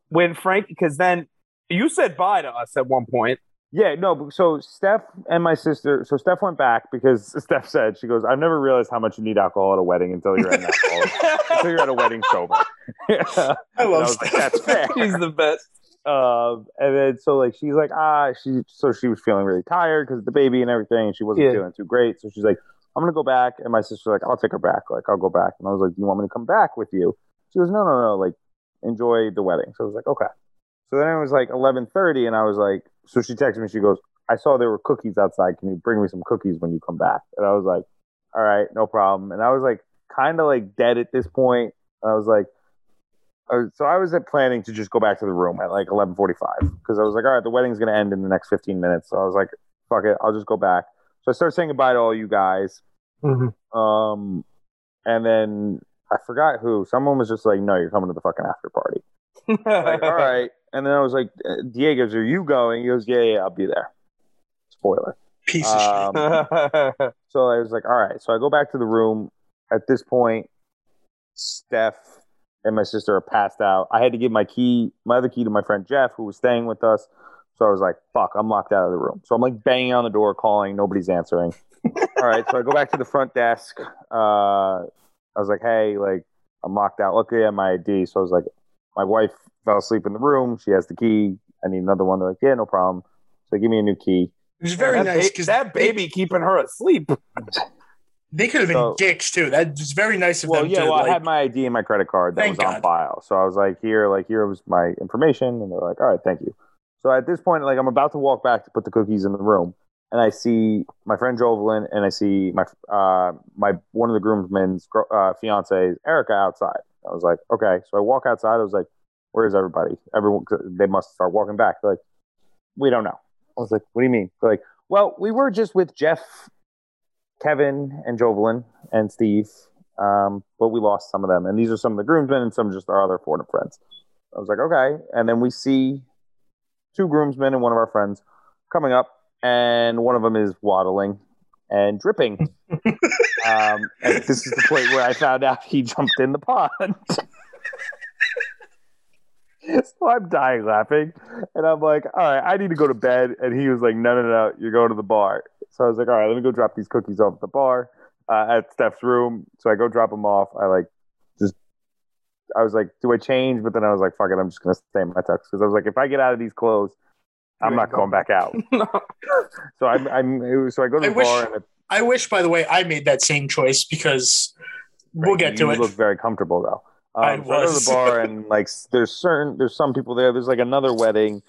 [SPEAKER 4] when Frank, because then you said bye to us at one point.
[SPEAKER 3] Yeah, no. So Steph and my sister. So Steph went back because Steph said she goes, "I've never realized how much you need alcohol at a wedding until you're at an alcohol, until you're at a wedding sober."
[SPEAKER 2] I
[SPEAKER 3] And I
[SPEAKER 2] love
[SPEAKER 3] was like, "That's fair."
[SPEAKER 4] He's the best.
[SPEAKER 3] Um, and then so like she's like ah she so she was feeling really tired because the baby and everything and she wasn't
[SPEAKER 4] Yeah.
[SPEAKER 3] feeling too great so she's like I'm gonna go back and my sister's like I'll take her back like I'll go back and I was like do you want me to come back with you she goes no no no like enjoy the wedding so I was like okay so then it was like 11:30 and I was like so she texted me she goes I saw there were cookies outside can you bring me some cookies when you come back and I was like all right no problem and I was like kind of like dead at this point I was like so I was at planning to just go back to the room at like 11:45 because I was like, all right, the wedding's gonna end in the next 15 minutes. So I was like, fuck it, I'll just go back. So I started saying goodbye to all you guys. Um, and then I forgot who. Someone was just like, no, you're coming to the fucking after party. Like, all right. And then I was like, uh, Dieguez, are you going? He goes, yeah, yeah, I'll be there. Spoiler.
[SPEAKER 2] Piece of shit.
[SPEAKER 3] Um, so I was like, all right. So I go back to the room. At this point, Steph and my sister are passed out. I had to give my key, my other key to my friend Jeff, who was staying with us. So I was like, fuck, I'm locked out of the room. So I'm like banging on the door, calling, nobody's answering. all right. So I go back to the front desk. Uh, I was like, hey, like, I'm locked out. Luckily, I have my ID. So I was like, my wife fell asleep in the room. She has the key. I need another one. They're like, yeah, no problem. So give me a new key.
[SPEAKER 2] It was very
[SPEAKER 4] that
[SPEAKER 2] nice
[SPEAKER 4] ba-
[SPEAKER 2] because
[SPEAKER 4] that baby keeping her asleep.
[SPEAKER 2] They could have been
[SPEAKER 3] So-
[SPEAKER 2] dicks too. That's very nice of
[SPEAKER 3] Well,
[SPEAKER 2] them
[SPEAKER 3] yeah,
[SPEAKER 2] to
[SPEAKER 3] well,
[SPEAKER 2] like,
[SPEAKER 3] I had my ID and my credit card that
[SPEAKER 2] Thank
[SPEAKER 3] was on
[SPEAKER 2] God.
[SPEAKER 3] file. So I was like, here, like here was my information, and they're like, all right, thank you. So at this point, like I'm about to walk back to put the cookies in the room, and I see my friend Jovelin, and I see my uh my one of the groomsmen's gr- uh, fiance Erica outside. I was like, okay. So I walk outside. I was like, where's everybody? Everyone, they must start walking back. They're like, we don't know. I was like, what do you mean? They're like, well, we were just with Jeff, Kevin, and Jovelin and Steve, um, but we lost some of them. And these are some of the groomsmen and some just our other Florida friends. I was like, okay. And then we see two groomsmen and one of our friends coming up, and one of them is waddling and dripping. um, and this is the point where I found out he jumped in the pond. so I'm dying laughing, and I'm like, all right, I need to go to bed. And he was like, no, no, no, you're going to the bar. So I was like, all right, let me go drop these cookies off at the bar uh, at Steph's room. So I go drop them off. I like just, I was like, do I change? But then I was like, fuck it, I'm just gonna stay in my tux because I was like, if I get out of these clothes, I'm not going back out.
[SPEAKER 4] no.
[SPEAKER 3] So I'm, I'm so I go to
[SPEAKER 2] I
[SPEAKER 3] the
[SPEAKER 2] wish-
[SPEAKER 3] bar and
[SPEAKER 2] I wish, by the way, I made that same choice because we'll get to
[SPEAKER 3] you
[SPEAKER 2] it.
[SPEAKER 3] look very comfortable though.
[SPEAKER 2] I
[SPEAKER 3] Um, I go to
[SPEAKER 2] was.
[SPEAKER 3] the bar and like there's certain there's some people there. There's like another wedding.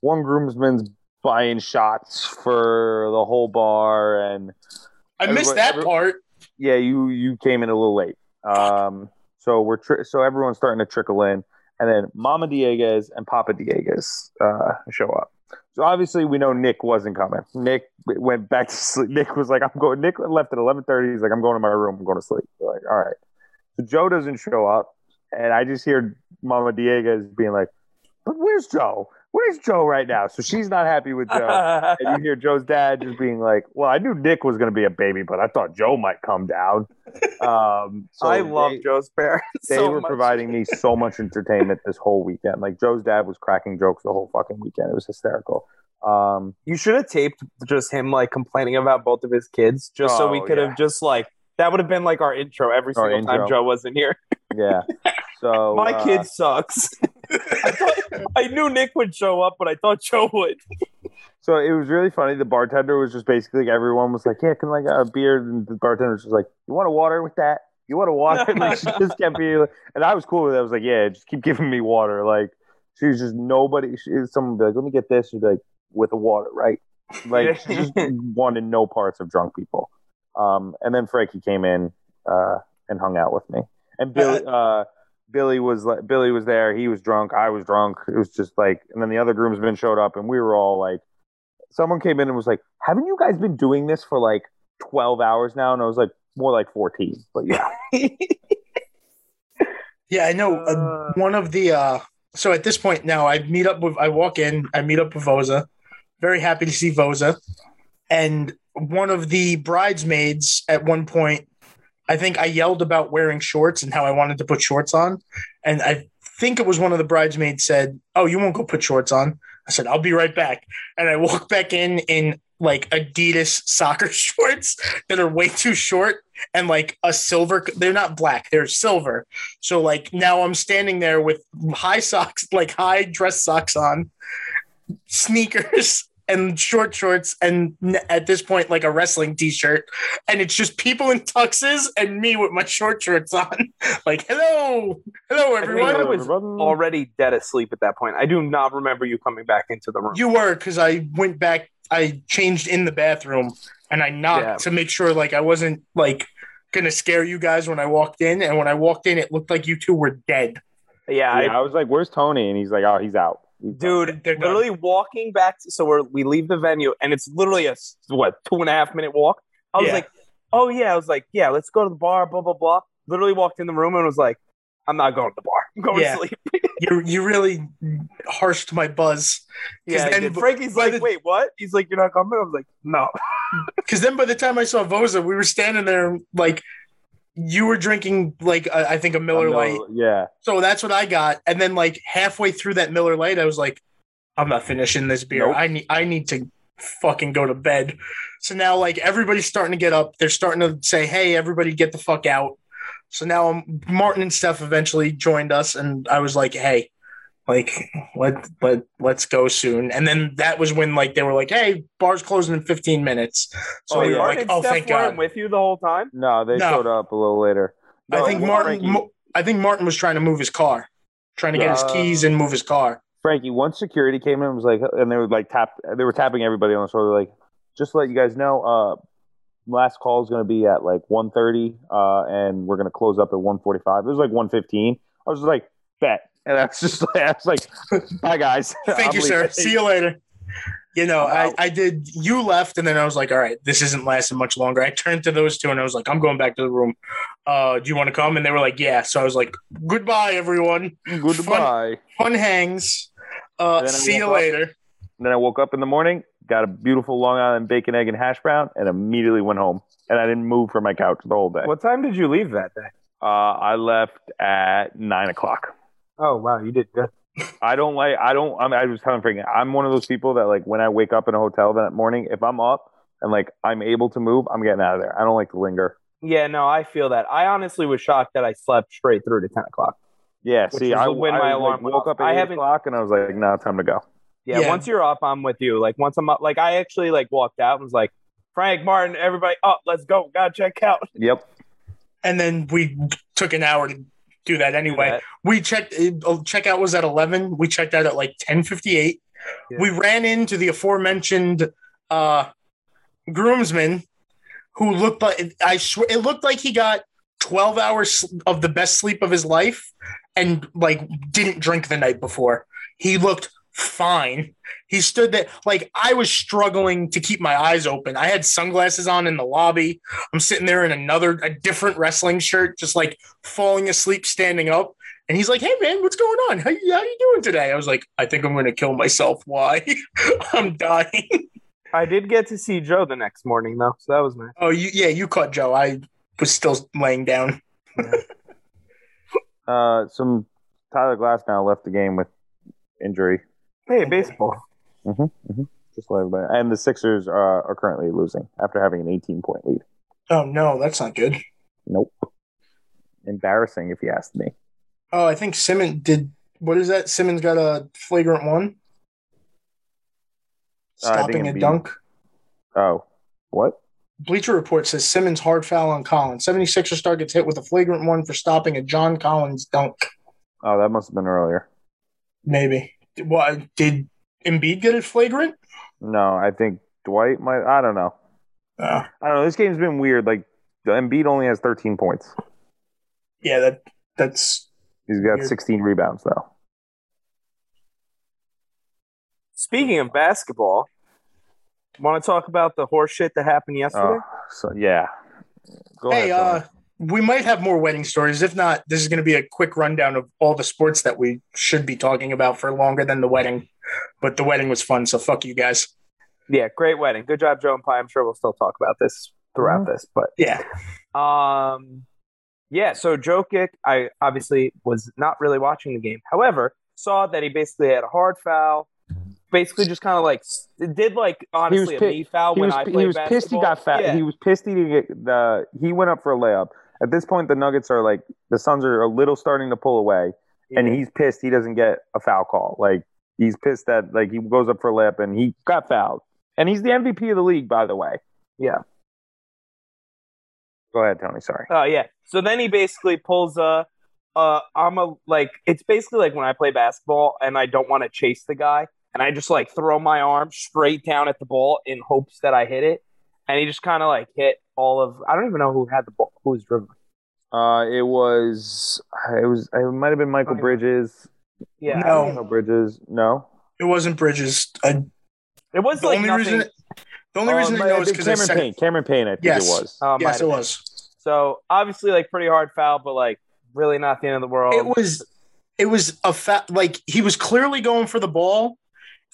[SPEAKER 3] One groomsman's buying shots for the whole bar and
[SPEAKER 2] I missed that
[SPEAKER 3] every-
[SPEAKER 2] part.
[SPEAKER 3] yeah, you you came in a little late. Um, so we're tri- so everyone's starting to trickle in, and then Mama Dieguez and Papa Dieguez uh, show up. So obviously we know Nick wasn't coming. Nick went back to sleep. Nick was like, "I'm going." Nick left at eleven thirty. He's like, "I'm going to my room. I'm going to sleep." We're like, all right. So Joe doesn't show up, and I just hear Mama Dieguez being like, "But where's Joe? Where's Joe right now?" So she's not happy with Joe and you hear Joe's dad just being like, "Well, I knew Nick was going to be a baby, but I thought Joe might come down." Um, so
[SPEAKER 4] I love
[SPEAKER 3] they,
[SPEAKER 4] Joe's parents.
[SPEAKER 3] they
[SPEAKER 4] so
[SPEAKER 3] were
[SPEAKER 4] much.
[SPEAKER 3] providing me so much entertainment this whole weekend. Like Joe's dad was cracking jokes the whole fucking weekend. It was hysterical. Um,
[SPEAKER 4] You should have taped just him like complaining about both of his kids, just so we
[SPEAKER 3] Oh,
[SPEAKER 4] could
[SPEAKER 3] yeah.
[SPEAKER 4] have just like that would have been like our intro every
[SPEAKER 3] Our
[SPEAKER 4] single time. Joe wasn't here.
[SPEAKER 3] yeah. So
[SPEAKER 4] My
[SPEAKER 3] uh,
[SPEAKER 4] kid sucks. I thought I knew Nick would show up, but I thought Joe would.
[SPEAKER 3] So it was really funny. The bartender was just basically like, everyone was like, "Yeah, can I get a beer?" And the bartender was just like, "You want a water with that? You want a water?" like she just kept being, and I was cool with it. I was like, "Yeah, just keep giving me water." Like she was just nobody. She, someone would be like, "Let me get this." She'd be like, "With the water, right?" Like she just wanted no parts of drunk people. Um, and then Frankie came in uh, and hung out with me, and Billy. Uh, Billy was like Billy was there. He was drunk. I was drunk. It was just like, and then the other groomsmen showed up, and we were all like, someone came in and was like, "Haven't you guys been doing this for like twelve hours now?" And I was like, "More like 14. But yeah,
[SPEAKER 2] Yeah, I know. Uh,
[SPEAKER 4] Uh.
[SPEAKER 2] one of the uh, so at this point now, I meet up with. I walk in. I meet up with Voza. Very happy to see Voza, and one of the bridesmaids at one point. I think I yelled about wearing shorts and how I wanted to put shorts on, and I think it was one of the bridesmaids said, "Oh, you won't go put shorts on." I said, "I'll be right back," and I walk back in in like Adidas soccer shorts that are way too short and like a silver. They're not black; they're silver. So like now I'm standing there with high socks, like high dress socks on, sneakers and short shorts, and at this point like a wrestling t-shirt, and it's just people in tuxes and me with my short shorts on. like hello, hello
[SPEAKER 4] I
[SPEAKER 2] everyone.
[SPEAKER 4] was already dead asleep at that point. I do not remember you coming back into the room.
[SPEAKER 2] You were because I went back. I changed in the bathroom and I knocked
[SPEAKER 4] Yeah.
[SPEAKER 2] to make sure like I wasn't like gonna scare you guys when I walked in. And when I walked in, it looked like you two were dead.
[SPEAKER 4] yeah,
[SPEAKER 3] yeah,
[SPEAKER 4] I,
[SPEAKER 3] I was like, "Where's Tony?" And he's like, "Oh, he's out." He's out."
[SPEAKER 4] dude,
[SPEAKER 2] They're done.
[SPEAKER 4] literally walking back. To, so we're, we leave the venue, and it's literally a what two and a half minute walk. I was
[SPEAKER 2] Yeah.
[SPEAKER 4] like, oh yeah, I was like, yeah, let's go to the bar. Blah blah blah. Literally walked in the room and was like, I'm not going to the bar. I'm going
[SPEAKER 2] Yeah.
[SPEAKER 4] to sleep.
[SPEAKER 2] You you really harshed my buzz.
[SPEAKER 4] Yeah,
[SPEAKER 2] then-
[SPEAKER 4] did. Frankie's like,
[SPEAKER 2] the-
[SPEAKER 4] wait, what? He's like, you're not coming. I was like, no.
[SPEAKER 2] Because then by the time I saw Voza, we were standing there like you were drinking like a, I think a Miller
[SPEAKER 3] No,
[SPEAKER 2] Light.
[SPEAKER 3] Yeah,
[SPEAKER 2] So that's what I got. And then like halfway through that Miller Lite, I was like, I'm not finishing this beer.
[SPEAKER 3] Nope.
[SPEAKER 2] I need I need to fucking go to bed. So now like everybody's starting to get up. They're starting to say, Hey, everybody get the fuck out. So now um, Martin and Steph eventually joined us and I was like, Hey, like let let let's go soon. And then that was when like they were like, hey, bar's closing in 15 minutes. So
[SPEAKER 4] oh,
[SPEAKER 2] we
[SPEAKER 4] yeah.
[SPEAKER 2] were like, oh,
[SPEAKER 4] Steph
[SPEAKER 2] thank
[SPEAKER 4] weren't
[SPEAKER 2] God.
[SPEAKER 4] with you the whole time.
[SPEAKER 3] No, they
[SPEAKER 2] No.
[SPEAKER 3] showed up a little later.
[SPEAKER 2] I think Martin. Mo- I think Martin was trying to move his car, trying to get his
[SPEAKER 4] Uh,
[SPEAKER 2] keys and move his car.
[SPEAKER 3] Frankie, once security came in, was like, and they were like tap, they were tapping everybody on the shoulder, like, just to let you guys know, uh, last call is going to be at like 1.30, uh, and we're going to close up at 1.45. It was like 1.15. I was just like, bet. And that's just like, I was like, bye guys.
[SPEAKER 2] Thank
[SPEAKER 3] I'm
[SPEAKER 2] you, sir. See you later. You know, I, I did. You left, and then I was like, all right, this isn't lasting much longer. I turned to those two, and I was like, I'm going back to the room. Uh, do you want to come? And they were like, yeah. So I was like, goodbye, everyone.
[SPEAKER 3] Goodbye.
[SPEAKER 2] Fun hangs. Uh, see you
[SPEAKER 3] woke up.
[SPEAKER 2] later.
[SPEAKER 3] Then I woke up in the morning, got a beautiful Long Island bacon, egg, and hash brown, and immediately went home. And I didn't move from my couch the whole day.
[SPEAKER 4] What time did you leave that day?
[SPEAKER 3] Uh, I left at nine o'clock.
[SPEAKER 4] Oh wow, you did good.
[SPEAKER 3] I don't like. I don't. I, mean, I was telling Frank, I'm one of those people that like when I wake up in a hotel that morning, if I'm up and like I'm able to move, I'm getting out of there. I don't like to linger.
[SPEAKER 4] Yeah, no, I feel that. I honestly was shocked that I slept straight through to ten o'clock.
[SPEAKER 3] Yeah. See, I,
[SPEAKER 4] when
[SPEAKER 3] I
[SPEAKER 4] my alarm went
[SPEAKER 3] woke up at
[SPEAKER 4] I
[SPEAKER 3] eight
[SPEAKER 4] haven't-
[SPEAKER 3] o'clock and I was like, no, it's time to go.
[SPEAKER 4] Yeah,
[SPEAKER 2] Yeah.
[SPEAKER 4] once you're up, I'm with you. Like once I'm up, like I actually like walked out and was like, Frank, Martin, everybody, up, let's go, gotta check out.
[SPEAKER 3] Yep.
[SPEAKER 2] And then we took an hour to do that anyway.
[SPEAKER 4] That-
[SPEAKER 2] We checked. uh, Checkout was at eleven. We checked out at like ten fifty eight.
[SPEAKER 4] Yeah.
[SPEAKER 2] We ran into the aforementioned uh, groomsman, who looked like I swear it looked like he got twelve hours of the best sleep of his life, and like didn't drink the night before. He looked fine. He stood there like I was struggling to keep my eyes open. I had sunglasses on in the lobby. I'm sitting there in another a different wrestling shirt, just like falling asleep standing up. And he's like, "Hey man, what's going on? How you, how you doing today?" I was like, "I think I'm going to kill myself. Why? I'm dying."
[SPEAKER 4] I did get to see Joe the next morning though, so that was nice.
[SPEAKER 2] Oh, you yeah, you caught Joe. I was still laying down.
[SPEAKER 3] Uh, some Tyler Glasnow left the game with injury.
[SPEAKER 4] Hey, baseball.
[SPEAKER 3] Mm-hmm, mhm. Just let everybody. And the Sixers uh, are currently losing after having an 18 point lead.
[SPEAKER 2] Oh no, that's not good.
[SPEAKER 3] Nope. Embarrassing, if you ask me.
[SPEAKER 2] Oh, I think Simmons did. What is that? Simmons got a flagrant one.
[SPEAKER 3] Uh,
[SPEAKER 2] Stopping a
[SPEAKER 3] Embiid-
[SPEAKER 2] dunk.
[SPEAKER 3] Oh, what?
[SPEAKER 2] Bleacher Report says Simmons hard foul on Collins. 76er star gets hit with a flagrant one for stopping a John Collins dunk.
[SPEAKER 3] Oh, that must have been earlier.
[SPEAKER 2] Maybe. What did Embiid get it flagrant?
[SPEAKER 3] No, I think Dwight might. I don't know.
[SPEAKER 2] Uh,
[SPEAKER 3] I don't know. This game's been weird. Like, the Embiid only has 13 points.
[SPEAKER 2] yeah, that that's
[SPEAKER 3] He's got
[SPEAKER 2] Weird.
[SPEAKER 3] 16 rebounds, though.
[SPEAKER 4] Speaking of basketball, want to talk about the horse shit that happened yesterday?
[SPEAKER 3] Oh, so yeah. Go
[SPEAKER 2] hey,
[SPEAKER 3] ahead.
[SPEAKER 2] uh,
[SPEAKER 3] Tony.
[SPEAKER 2] We might have more wedding stories. If not, this is going to be a quick rundown of all the sports that we should be talking about for longer than the wedding. But the wedding was fun, so fuck you guys.
[SPEAKER 4] Yeah, great wedding. Good job, Joe and Pie. I'm sure we'll still talk about this throughout this, but
[SPEAKER 2] Yeah,
[SPEAKER 4] Um, yeah. So Jokic, I obviously was not really watching the game. However, saw that he basically had a hard foul. Basically, just kind of like did like honestly a
[SPEAKER 3] pi-
[SPEAKER 4] me foul
[SPEAKER 3] he
[SPEAKER 4] when
[SPEAKER 3] was,
[SPEAKER 4] I
[SPEAKER 3] he
[SPEAKER 4] played
[SPEAKER 3] was pissed he got
[SPEAKER 4] basketball.
[SPEAKER 3] fat.
[SPEAKER 4] Yeah.
[SPEAKER 3] He was pissed he didn't get the. He went up for a layup. At this point, the Nuggets are like the Suns are a little starting to pull away, and he's pissed he doesn't get a foul call. Like he's pissed that like he goes up for a layup and he got fouled, and he's the MVP of the league, by the way.
[SPEAKER 4] Yeah.
[SPEAKER 3] Go ahead, Tony. Sorry.
[SPEAKER 4] Oh yeah. So then he basically pulls a. Uh, I'm a like it's basically like when I play basketball and I don't want to chase the guy and I just like throw my arm straight down at the ball in hopes that I hit it, and he just kind of like hit all of I don't even know who had the ball, who was dribbling.
[SPEAKER 3] Uh, it was it was it might have been
[SPEAKER 4] Mikal
[SPEAKER 3] Bridges.
[SPEAKER 4] Yeah,
[SPEAKER 2] No.
[SPEAKER 3] Mikal Bridges. No.
[SPEAKER 2] it wasn't Bridges. I,
[SPEAKER 4] it was
[SPEAKER 2] the
[SPEAKER 4] like
[SPEAKER 2] only
[SPEAKER 4] nothing.
[SPEAKER 2] reason, the only reason
[SPEAKER 3] Um,
[SPEAKER 2] I know is because
[SPEAKER 3] Cameron
[SPEAKER 2] said
[SPEAKER 3] Payne. Cameron Payne. I think
[SPEAKER 2] Yes.
[SPEAKER 3] it was.
[SPEAKER 2] Yes, it
[SPEAKER 4] been.
[SPEAKER 2] was.
[SPEAKER 4] So obviously, like pretty hard foul, but like really not the end of the world.
[SPEAKER 2] It was it was a fat like he was clearly going for the ball,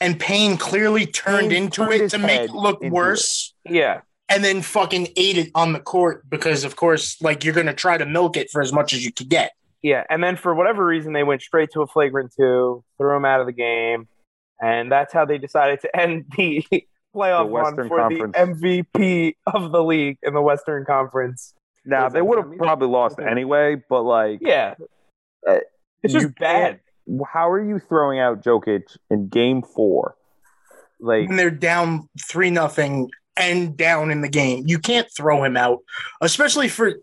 [SPEAKER 2] and Payne clearly turned
[SPEAKER 3] Payne
[SPEAKER 2] into
[SPEAKER 3] turned
[SPEAKER 2] it to make it look
[SPEAKER 3] into
[SPEAKER 2] worse.
[SPEAKER 4] yeah,
[SPEAKER 2] and then fucking ate it on the court because of course like you're gonna try to milk it for as much as you could get
[SPEAKER 4] yeah. And then for whatever reason, they went straight to a flagrant two, threw him out of the game, and that's how they decided to end the playoff
[SPEAKER 3] The
[SPEAKER 4] run for
[SPEAKER 3] Conference.
[SPEAKER 4] the MVP of the league in the Western Conference.
[SPEAKER 3] Now they would have probably lost anyway, but like
[SPEAKER 4] Yeah,
[SPEAKER 3] Uh,
[SPEAKER 4] it's just bad.
[SPEAKER 3] how are you throwing out Jokic in game four? Like
[SPEAKER 2] when they're down three nothing and down in the game. You can't throw him out, especially for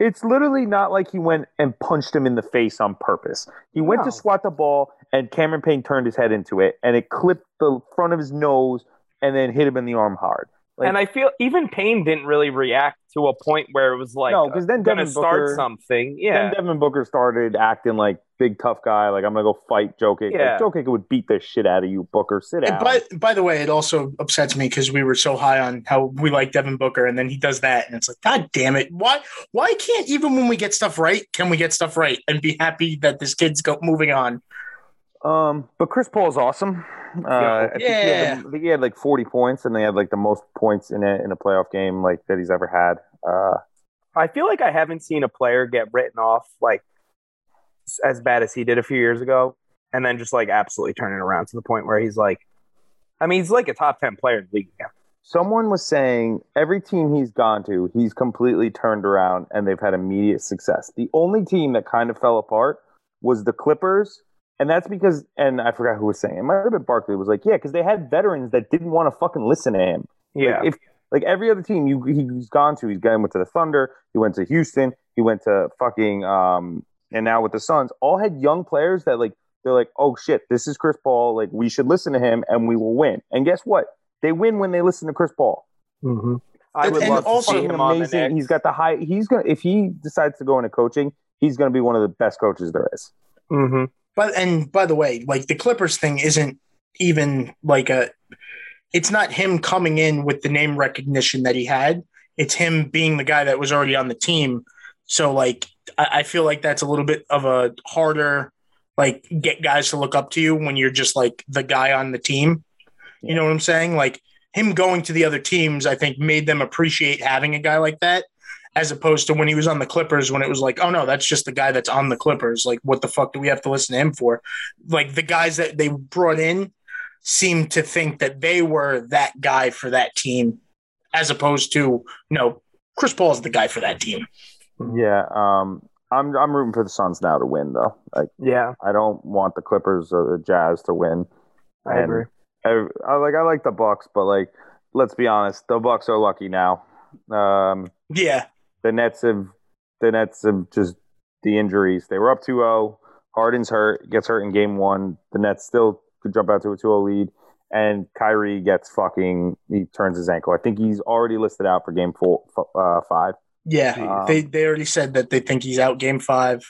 [SPEAKER 3] it's literally not like he went and punched him in the face on purpose. He went
[SPEAKER 4] No.
[SPEAKER 3] to swat the ball, and Cameron Payne turned his head into it, and it clipped the front of his nose, and then hit him in the arm hard. Like-
[SPEAKER 4] and I feel even Payne didn't really react to a point where it was like
[SPEAKER 3] No, 'cause then
[SPEAKER 4] gonna
[SPEAKER 3] Devin
[SPEAKER 4] start
[SPEAKER 3] Booker-
[SPEAKER 4] something.
[SPEAKER 3] Then
[SPEAKER 4] Yeah,
[SPEAKER 3] Devin Booker started acting like big tough guy, like I'm gonna go fight Jokic.
[SPEAKER 4] Yeah.
[SPEAKER 3] Like, Jokic would beat the shit out of you, Booker. Sit
[SPEAKER 2] And
[SPEAKER 3] down.
[SPEAKER 2] by by the way, it also upsets me because we were so high on how we like Devin Booker, and then he does that, and it's like, God damn it! Why why can't even when we get stuff right, can we get stuff right and be happy that this kid's go moving on?
[SPEAKER 3] Um, but Chris Paul is awesome. Uh, I think he had,
[SPEAKER 2] Yeah.
[SPEAKER 3] I think he had like 40 points, and they had like the most points in a in a playoff game like that he's ever had. Uh,
[SPEAKER 4] I feel like I haven't seen a player get written off like s- as bad as he did a few years ago, and then just like absolutely turn it around to the point where he's like, I mean, he's like a top ten player in the league again.
[SPEAKER 3] someone was saying every team he's gone to, he's completely turned around and they've had immediate success. The only team that kind of fell apart was the Clippers. And that's because, and I forgot who was saying it. Might have been Barkley. Was like, yeah, because they had veterans that didn't want to fucking listen to him.
[SPEAKER 4] Yeah,
[SPEAKER 3] Like, if like every other team you he's gone to, he's gone went to the Thunder, he went to Houston, he went to fucking um, and now with the Suns, all had young players that like they're like, oh shit, this is Chris Paul, like we should listen to him and we will win. And guess what? They win when they listen to Chris Paul.
[SPEAKER 4] Mm-hmm. I would
[SPEAKER 2] And
[SPEAKER 4] love
[SPEAKER 2] also-
[SPEAKER 4] to see
[SPEAKER 3] Fucking
[SPEAKER 4] him on the
[SPEAKER 3] amazing. He's got the high. He's gonna if he decides to go into coaching, he's gonna be one of the best coaches there is.
[SPEAKER 4] hmm
[SPEAKER 2] But and by the way, like the Clippers thing isn't even like a it's not him coming in with the name recognition that he had. It's him being the guy that was already on the team. So like I, feel like that's a little bit of a harder like get guys to look up to you when you're just like the guy on the team. You know what I'm saying? Like him going to the other teams, I think made them appreciate having a guy like that. As opposed to when he was on the Clippers, when it was like, oh no, that's just the guy that's on the Clippers. Like, what the fuck do we have to listen to him for? Like, the guys that they brought in seemed to think that they were that guy for that team, as opposed to, no, Chris Paul's the guy for that team.
[SPEAKER 3] Yeah. Um. I'm I'm rooting for the Suns now to win though. Like
[SPEAKER 4] Yeah,
[SPEAKER 3] I don't want the Clippers or the Jazz to win.
[SPEAKER 4] I
[SPEAKER 3] And
[SPEAKER 4] agree.
[SPEAKER 3] I, I like I like the Bucks, but like let's be honest, the Bucks are lucky now. Um,
[SPEAKER 2] Yeah.
[SPEAKER 3] the Nets have the Nets have just the injuries. They were up 2-0. Harden's hurt, gets hurt in game one. The Nets still could jump out to a 2-0 lead. And Kyrie gets fucking he turns his ankle. I think he's already listed out for game four, uh, five.
[SPEAKER 2] Yeah.
[SPEAKER 3] Um,
[SPEAKER 2] they, they already said that they think he's out game five.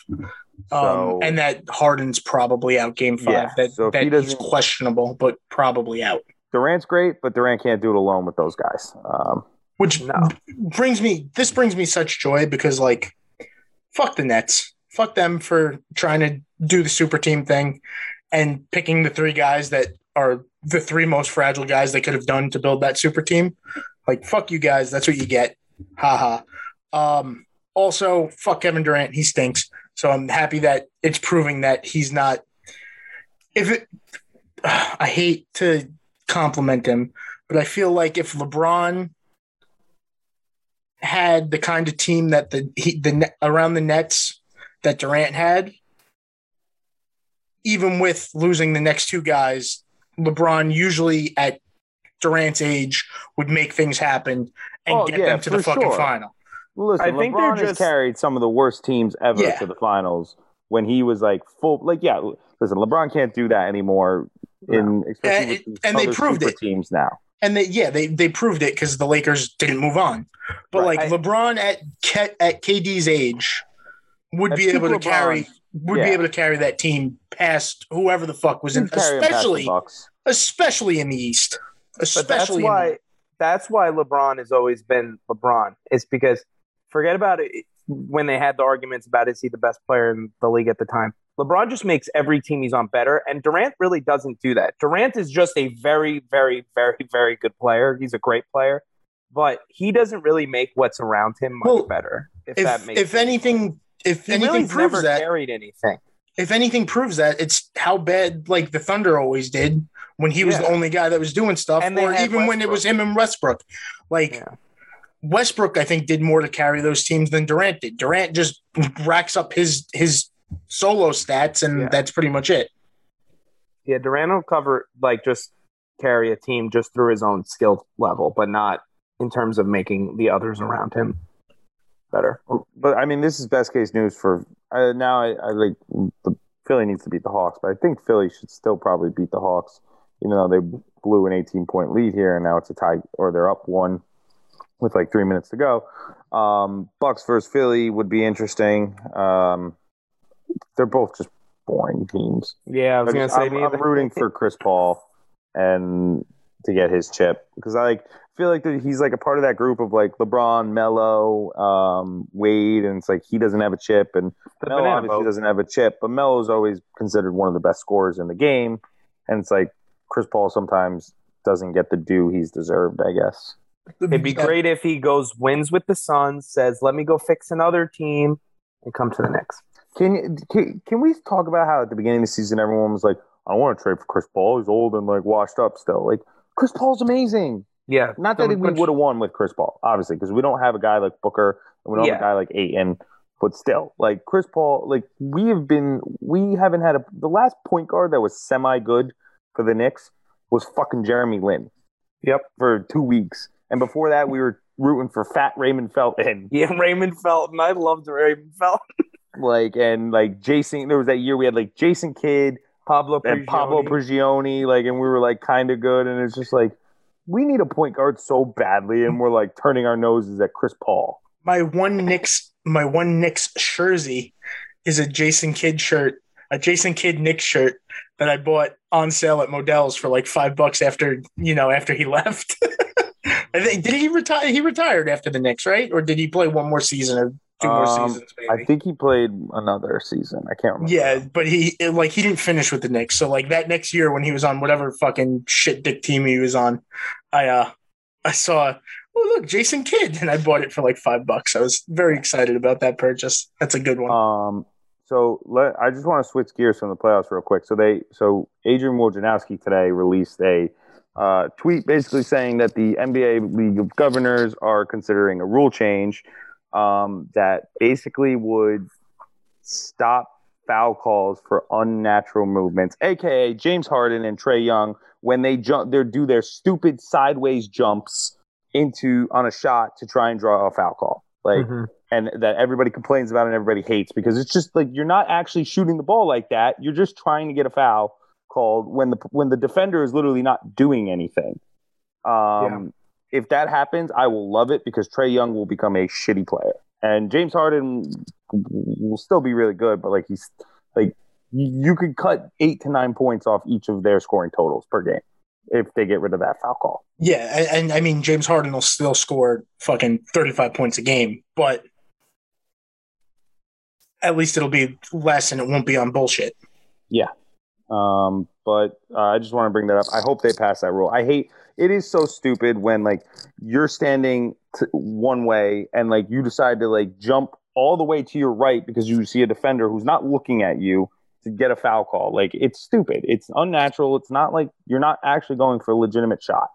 [SPEAKER 3] So
[SPEAKER 2] um, and that Harden's probably out game five.
[SPEAKER 3] Yeah,
[SPEAKER 2] That,
[SPEAKER 3] so
[SPEAKER 2] that
[SPEAKER 3] he
[SPEAKER 2] he's questionable, but probably out.
[SPEAKER 3] Durant's great, but Durant can't do it alone with those guys. Um,
[SPEAKER 2] Which
[SPEAKER 4] No.
[SPEAKER 2] brings me this brings me such joy because like fuck the Nets. Fuck them for trying to do the super team thing and picking the three guys that are the three most fragile guys they could have done to build that super team. Like fuck you guys, that's what you get. Haha. Um also fuck Kevin Durant, he stinks. So I'm happy that it's proving that he's not if it I hate to compliment him, but I feel like if LeBron had the kind of team that the he, the around the Nets that Durant had, even with losing the next two guys, LeBron usually at Durant's age would make things happen and
[SPEAKER 3] Oh,
[SPEAKER 2] get
[SPEAKER 3] yeah,
[SPEAKER 2] them to the fucking
[SPEAKER 3] sure.
[SPEAKER 2] final.
[SPEAKER 3] Listen,
[SPEAKER 4] I think they're
[SPEAKER 3] has
[SPEAKER 4] just-
[SPEAKER 3] carried some of the worst teams ever
[SPEAKER 2] Yeah.
[SPEAKER 3] to the finals when he was like full. Like, yeah, listen, LeBron can't do that anymore. In especially
[SPEAKER 2] And- and they proved it.
[SPEAKER 3] teams now.
[SPEAKER 2] And they, yeah, they they proved it because the Lakers didn't move on. But
[SPEAKER 3] Right.
[SPEAKER 2] like
[SPEAKER 4] I-
[SPEAKER 2] LeBron at at KD's age would be able to
[SPEAKER 3] LeBron,
[SPEAKER 2] carry would be able to carry that team past whoever the fuck was in,
[SPEAKER 3] He'd carry him past the
[SPEAKER 2] especially especially in the East.
[SPEAKER 4] But that's
[SPEAKER 2] Especially in the-
[SPEAKER 4] why that's why LeBron has always been LeBron. It's because forget about it when they had the arguments about is he the best player in the league at the time. LeBron just makes every team he's on better, and Durant really doesn't do that. Durant is just a very, very, very, very good player. He's a great player, but he doesn't really make what's around him much
[SPEAKER 2] Well,
[SPEAKER 4] better. If, that
[SPEAKER 2] if
[SPEAKER 4] makes
[SPEAKER 2] if
[SPEAKER 4] sense.
[SPEAKER 2] anything if
[SPEAKER 4] he
[SPEAKER 2] anything
[SPEAKER 4] really
[SPEAKER 2] proves that
[SPEAKER 4] carried anything.
[SPEAKER 2] if anything proves that it's how bad like the Thunder always did when he was
[SPEAKER 4] Yeah.
[SPEAKER 2] the only guy that was doing stuff,
[SPEAKER 4] And
[SPEAKER 2] or even when it was him and Westbrook. Like
[SPEAKER 4] Yeah.
[SPEAKER 2] Westbrook, I think did more to carry those teams than Durant did. Durant just racks up his his solo stats, and
[SPEAKER 4] Yeah.
[SPEAKER 2] that's pretty much it.
[SPEAKER 4] Yeah, Durant will cover like just carry a team just through his own skill level, but not in terms of making the others around him better.
[SPEAKER 3] But I mean, this is best case news for uh, now. I, I like the Philly needs to beat the Hawks, but I think Philly should still probably beat the Hawks, even though they blew an 18 point lead here, and now it's a tie, or they're up one with like three minutes to go. Um, Bucks versus Philly would be interesting. Um, they're both just boring teams.
[SPEAKER 4] Yeah, I was gonna say
[SPEAKER 3] I'm. I'm rooting for Chris Paul and to get his chip because I like feel like he's like a part of that group of like LeBron, Melo, um, Wade, and it's like he doesn't have a chip, and
[SPEAKER 4] The
[SPEAKER 3] Melo obviously
[SPEAKER 4] boat.
[SPEAKER 3] doesn't have a chip, but Melo's always considered one of the best scorers in the game, and it's like Chris Paul sometimes doesn't get the due he's deserved, I guess.
[SPEAKER 4] It'd be great if he goes wins with the Suns, says, "Let me go fix another team," and come to the Knicks.
[SPEAKER 3] Can, you- can can we talk about how at the beginning of the season everyone was like, "I want to trade for Chris Paul. He's old and like washed up still." Like Chris Paul's amazing.
[SPEAKER 4] Yeah,
[SPEAKER 3] Not that we would have won with Chris Paul, obviously, because we don't have a guy like Booker and we don't have a guy like Ayton. But still, like Chris Paul, like we have been, we haven't had a the last point guard that was semi good for the Knicks was fucking Jeremy Lin
[SPEAKER 4] Yep.
[SPEAKER 3] for two weeks, and before that we were rooting for Fat Raymond Felton,
[SPEAKER 4] Yeah, Raymond Felton. I loved Raymond Felton.
[SPEAKER 3] like and like Jason. There was that year we had like Jason Kidd
[SPEAKER 4] Pablo
[SPEAKER 3] and Pablo Prigioni, like, and we were like kind of good, and it's just like we need a point guard so badly, and we're like turning our noses at Chris Paul.
[SPEAKER 2] my one Knicks my one Knicks jersey is a Jason Kidd shirt, a Jason Kidd Knicks shirt that I bought on sale at Modell's for like five bucks after you know after he left. Did he retire? He retired after the Knicks, right? Or did he play one more season or two more
[SPEAKER 3] Um,
[SPEAKER 2] seasons? Maybe.
[SPEAKER 3] I think he played another season. I can't remember.
[SPEAKER 2] Yeah, but he like he didn't finish with the Knicks. So like that next year when he was on whatever fucking shit dick team he was on, I uh I saw oh look Jason Kidd and I bought it for like five bucks. I was very excited about that purchase. That's a good one.
[SPEAKER 3] Um. So let I just want to switch gears from the playoffs real quick. So they so Adrian Wojnarowski today released a uh, tweet basically saying that the NBA League of Governors are considering a rule change um, that basically would stop foul calls for unnatural movements, aka James Harden and Trae Young when they jump, they do their stupid sideways jumps into on a shot to try and draw a foul call. Like
[SPEAKER 4] Mhm.
[SPEAKER 3] and that everybody complains about and everybody hates because it's just like you're not actually shooting the ball like that. You're just trying to get a foul called when the when the defender is literally not doing anything. Um, If that happens, I will love it because Trae Young will become a shitty player, and James Harden will still be really good. But like he's like you could cut eight to nine points off each of their scoring totals per game if they get rid of that foul call.
[SPEAKER 2] Yeah, and, and I mean James Harden will still score fucking thirty five points a game, but at least it'll be less and it won't be on bullshit.
[SPEAKER 3] Um, but uh, I just want to bring that up. I hope they pass that rule. I hate it is so stupid when like you're standing t- one way and like you decide to like jump all the way to your right because you see a defender who's not looking at you to get a foul call. Like it's stupid. It's unnatural. It's not like you're not actually going for a legitimate shot.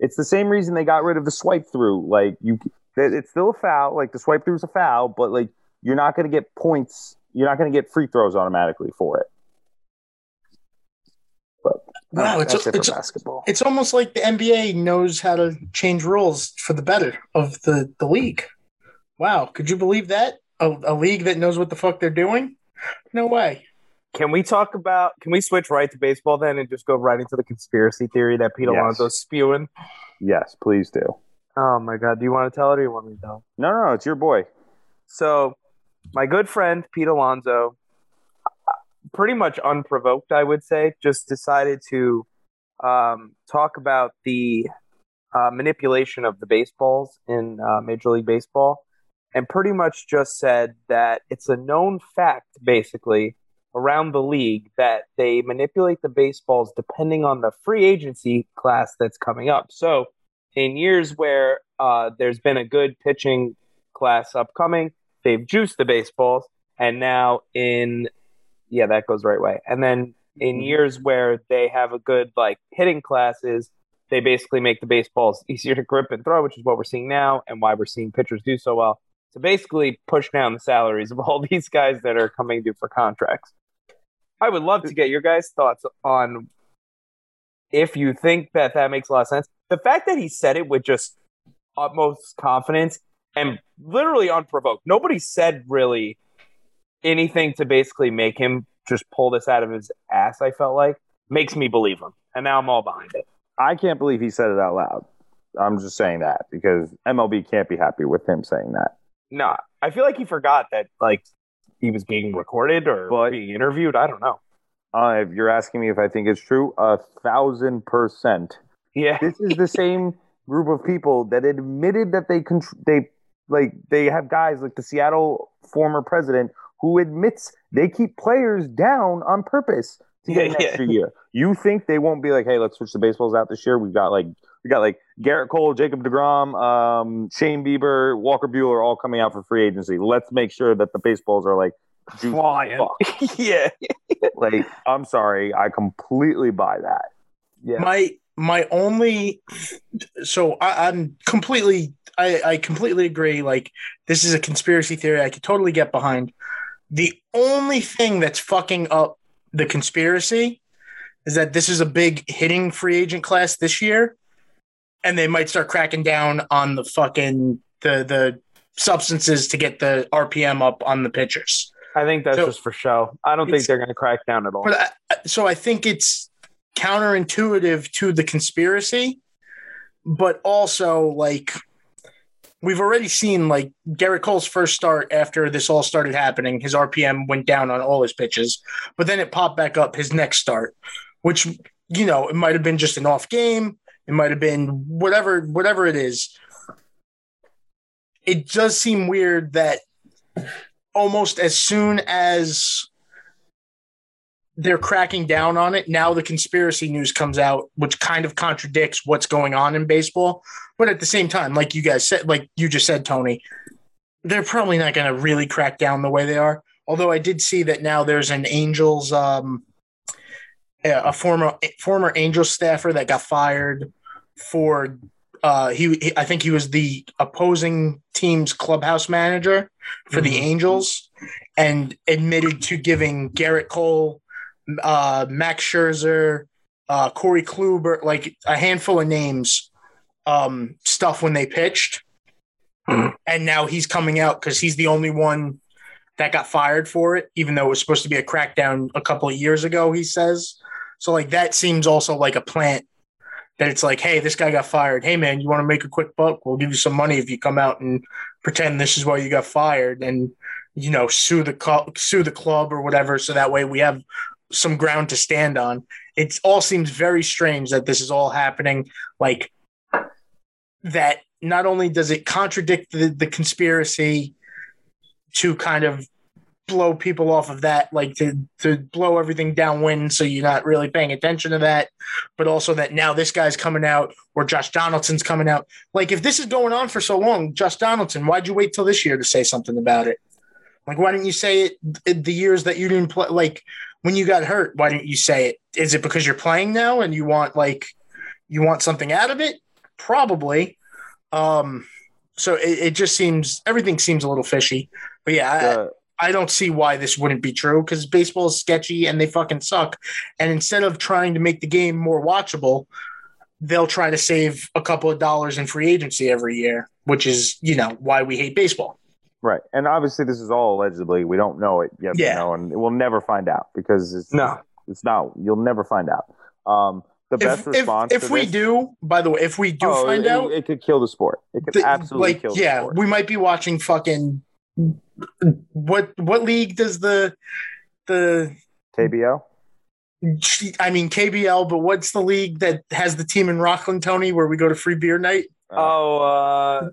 [SPEAKER 3] It's the same reason they got rid of the swipe through. Like you, it's still a foul. Like the swipe through is a foul, but like you're not going to get points. You're not going to get free throws automatically for it. But
[SPEAKER 2] Wow, oh,
[SPEAKER 3] it's- it
[SPEAKER 2] it's-
[SPEAKER 3] basketball.
[SPEAKER 2] It's almost like the NBA knows how to change rules for the better of the, the league. Wow, could you believe that? A, a league that knows what the fuck they're doing? No way.
[SPEAKER 4] Can we talk about? Can we switch right to baseball then and just go right into the conspiracy theory that Pete
[SPEAKER 3] Yes.
[SPEAKER 4] Alonso's spewing?
[SPEAKER 3] yes, please do.
[SPEAKER 4] Oh my god! Do you want to tell it or do you want me to tell?
[SPEAKER 3] No, no, no, it's your boy.
[SPEAKER 4] So, my good friend Pete Alonso, pretty much unprovoked, I would say, just decided to um, talk about the uh, manipulation of the baseballs in uh, Major League Baseball, and pretty much just said that it's a known fact, basically, around the league that they manipulate the baseballs depending on the free agency class that's coming up. So, in years where uh, there's been a good pitching class upcoming, they've juiced the baseballs, and now in yeah, that goes the right way. And then in mm-hmm. years where they have a good like hitting classes, they basically make the baseballs easier to grip and throw, which is what we're seeing now and why we're seeing pitchers do so well. to basically push down the salaries of all these guys that are coming due for contracts. I would love to get your guys' thoughts on if you think that that makes a lot of sense. The fact that he said it with just utmost confidence and literally unprovoked. Nobody said really anything to basically make him just pull this out of his ass, I felt like, makes me believe him. And now I'm all behind it.
[SPEAKER 3] I can't believe he said it out loud. I'm just saying that because MLB can't be happy with him saying that.
[SPEAKER 4] No, I feel like he forgot that like he was being recorded or
[SPEAKER 3] But-
[SPEAKER 4] being interviewed. I don't know.
[SPEAKER 3] Uh, if you're asking me if I think it's true, a thousand percent.
[SPEAKER 4] Yeah.
[SPEAKER 3] This is the same group of people that admitted that they contr- they like they have guys like the Seattle former president who admits they keep players down on purpose to get an
[SPEAKER 4] Yeah, yeah.
[SPEAKER 3] extra year. You think they won't be like, hey, let's switch the baseballs out this year? We've got like we got like Gerrit Cole, Jacob Degrom, um, Shane Bieber, Walker Buehler all coming out for free agency. Let's make sure that the baseballs are like
[SPEAKER 4] Flying.
[SPEAKER 3] fuck.
[SPEAKER 4] yeah.
[SPEAKER 3] like I'm sorry, I completely buy that.
[SPEAKER 4] Yeah.
[SPEAKER 2] My my only so I, I'm completely I, I completely agree. Like this is a conspiracy theory I could totally get behind. The only thing that's fucking up the conspiracy is that this is a big hitting free agent class this year, and they might start cracking down on the fucking the the substances to get the RPM up on the pitchers.
[SPEAKER 4] I think that's
[SPEAKER 2] So-
[SPEAKER 4] just for show. I don't think they're going to crack down at all.
[SPEAKER 2] I, uh, so I think it's counterintuitive to the conspiracy, but also like we've already seen like Gerrit Cole's first start after this all started happening, his RPM went down on all his pitches, but then it popped back up his next start, which you know it might have been just an off game, it might have been whatever whatever it is. It does seem weird that almost as soon as they're cracking down on it. Now the conspiracy news comes out, which kind of contradicts what's going on in baseball. But at the same time, like you guys said, like you just said, Tony, they're probably not going to really crack down the way they are. Although I did see that now there's an Angels, um, a former former Angels staffer that got fired for. Uh, he, he, I think he was the opposing team's clubhouse manager for the
[SPEAKER 4] Mhm.
[SPEAKER 2] Angels, and admitted to giving Gerrit Cole uh, Max Scherzer, uh, Corey Kluber, like a handful of names, um, stuff when they pitched. and now he's coming out because he's the only one that got fired for it, even though it was supposed to be a crackdown a couple of years ago, he says. So, like, that seems also like a plant that it's like, hey, this guy got fired. Hey, man, you want to make a quick buck? We'll give you some money if you come out and pretend this is why you got fired and, you know, sue the, co- sue the club or whatever. So that way we have some ground to stand on. It all seems very strange that this is all happening. Like that. Not only does it contradict the, the conspiracy to kind of blow people off of that, like to to blow everything downwind, so you're not really paying attention to that, but also that now this guy's coming out or Josh Donaldson's coming out. Like if this is going on for so long, Josh Donaldson, why'd you wait till this year to say something about it? Like why didn't you say it the years that you didn't play? Like when you got hurt, why didn't you say it? Is it because you're playing now and you want like you want something out of it? Probably. Um, so it, it just seems everything seems a little fishy. But yeah, I, I don't see why this wouldn't be true because baseball is sketchy and they fucking suck. And instead of trying to make the game more watchable, they'll try to save a couple of dollars in free agency every year, which is, you know, why we hate baseball.
[SPEAKER 3] Right, and obviously this is all allegedly. We don't know it yet.
[SPEAKER 2] Yeah.
[SPEAKER 3] or no, and we'll never find out because it's
[SPEAKER 4] No.
[SPEAKER 3] it's not. You'll never find out. Um, the best
[SPEAKER 2] If, if,
[SPEAKER 3] response.
[SPEAKER 2] if
[SPEAKER 3] to
[SPEAKER 2] we
[SPEAKER 3] this-
[SPEAKER 2] do, by the way, if we do
[SPEAKER 3] Oh,
[SPEAKER 2] find
[SPEAKER 3] it,
[SPEAKER 2] out,
[SPEAKER 3] it could kill the sport. It could
[SPEAKER 2] the-
[SPEAKER 3] absolutely
[SPEAKER 2] like,
[SPEAKER 3] kill. The
[SPEAKER 2] yeah,
[SPEAKER 3] sport.
[SPEAKER 2] we might be watching fucking what what league does the the
[SPEAKER 3] KBO.
[SPEAKER 2] I mean KBL, but what's the league that has the team in Rockland, Tony, where we go to free beer night?
[SPEAKER 4] Oh, uh,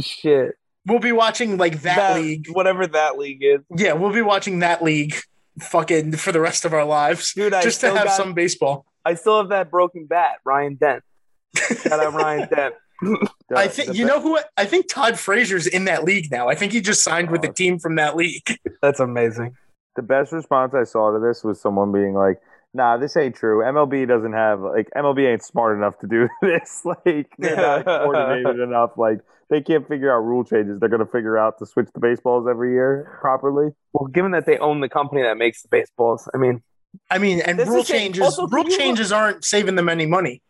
[SPEAKER 4] shit.
[SPEAKER 2] We'll be watching like that, league.
[SPEAKER 4] Whatever that league is.
[SPEAKER 2] Yeah, we'll be watching that league fucking for the rest of our lives.
[SPEAKER 4] Dude, I
[SPEAKER 2] just to have
[SPEAKER 4] got-
[SPEAKER 2] some baseball.
[SPEAKER 4] I still have that broken bat, Ryan Dent. Shout out Ryan Dent.
[SPEAKER 3] The-
[SPEAKER 2] I think you
[SPEAKER 3] be-
[SPEAKER 2] know who I think Todd Frazier's in that league now. I think he just signed with a team from that league.
[SPEAKER 4] That's amazing.
[SPEAKER 3] the best response I saw to this was someone being like, "Nah, this ain't true. MLB doesn't have like MLB ain't smart enough to do this. like they're not coordinated enough. Like they can't figure out rule changes. They're going to figure out to switch the baseballs every year properly.
[SPEAKER 4] Well, given that they own the company that makes the baseballs, I mean,
[SPEAKER 2] I mean, and rule changes
[SPEAKER 4] Also,
[SPEAKER 2] rule
[SPEAKER 4] you look-
[SPEAKER 2] changes aren't saving them any money.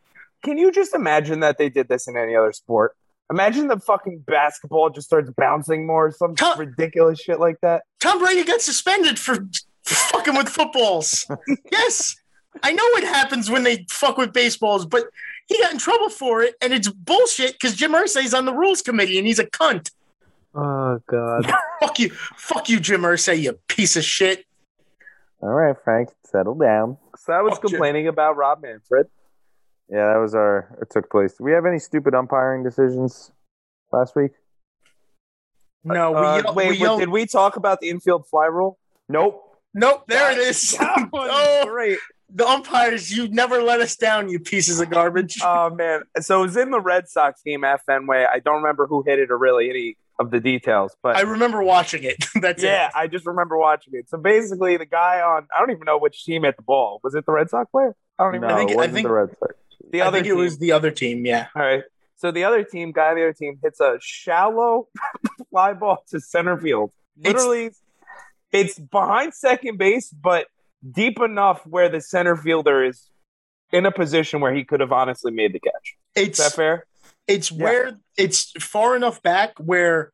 [SPEAKER 4] can you just imagine that they did this in any other sport? Imagine the fucking basketball just starts bouncing more, some
[SPEAKER 2] Tom-
[SPEAKER 4] ridiculous shit like that.
[SPEAKER 2] Tom Brady got suspended for fucking with footballs. yes. I know what happens when they fuck with baseballs, but he got in trouble for it, and it's bullshit because Jim Irsay's on the rules committee and he's a cunt.
[SPEAKER 4] Oh god.
[SPEAKER 2] Fuck you, fuck you, Jim Irsay, you piece of shit.
[SPEAKER 3] All right, Frank, settle down.
[SPEAKER 4] So I was
[SPEAKER 2] Fuck you.
[SPEAKER 4] complaining about Rob Manfred.
[SPEAKER 3] Yeah, that was our. It took place. Do we have any stupid umpiring decisions last week?
[SPEAKER 2] No, we,
[SPEAKER 4] Uh,
[SPEAKER 2] yell-
[SPEAKER 4] wait,
[SPEAKER 2] we
[SPEAKER 4] wait,
[SPEAKER 2] yelled-
[SPEAKER 4] did we talk about the infield fly rule?
[SPEAKER 3] Nope.
[SPEAKER 2] Nope, there it is.
[SPEAKER 4] That was
[SPEAKER 2] oh,
[SPEAKER 4] great.
[SPEAKER 2] The umpires, you never let us down, you pieces of garbage.
[SPEAKER 4] Oh man. So it was in the Red Sox game at Fenway. I don't remember who hit it or really any of the details, but
[SPEAKER 2] I remember watching it. That's
[SPEAKER 4] yeah,
[SPEAKER 2] it.
[SPEAKER 4] I just remember watching it. So basically, the guy on I don't even know which team hit the ball. Was it the Red Sox player? I don't even
[SPEAKER 3] No,
[SPEAKER 4] know.
[SPEAKER 2] I think-
[SPEAKER 3] it wasn't
[SPEAKER 2] think-
[SPEAKER 3] the Red Sox.
[SPEAKER 4] The
[SPEAKER 2] I
[SPEAKER 4] other
[SPEAKER 2] think
[SPEAKER 4] team.
[SPEAKER 2] it was the other team, yeah.
[SPEAKER 4] All right. So the other team, guy on the other team, hits a shallow fly ball to center field.
[SPEAKER 2] It's-
[SPEAKER 4] Literally, it's, behind second base, but deep enough where the center fielder is in a position where he could have honestly made the catch. Is
[SPEAKER 2] It's
[SPEAKER 4] that fair?
[SPEAKER 2] it's
[SPEAKER 3] Yeah.
[SPEAKER 2] where it's far enough back where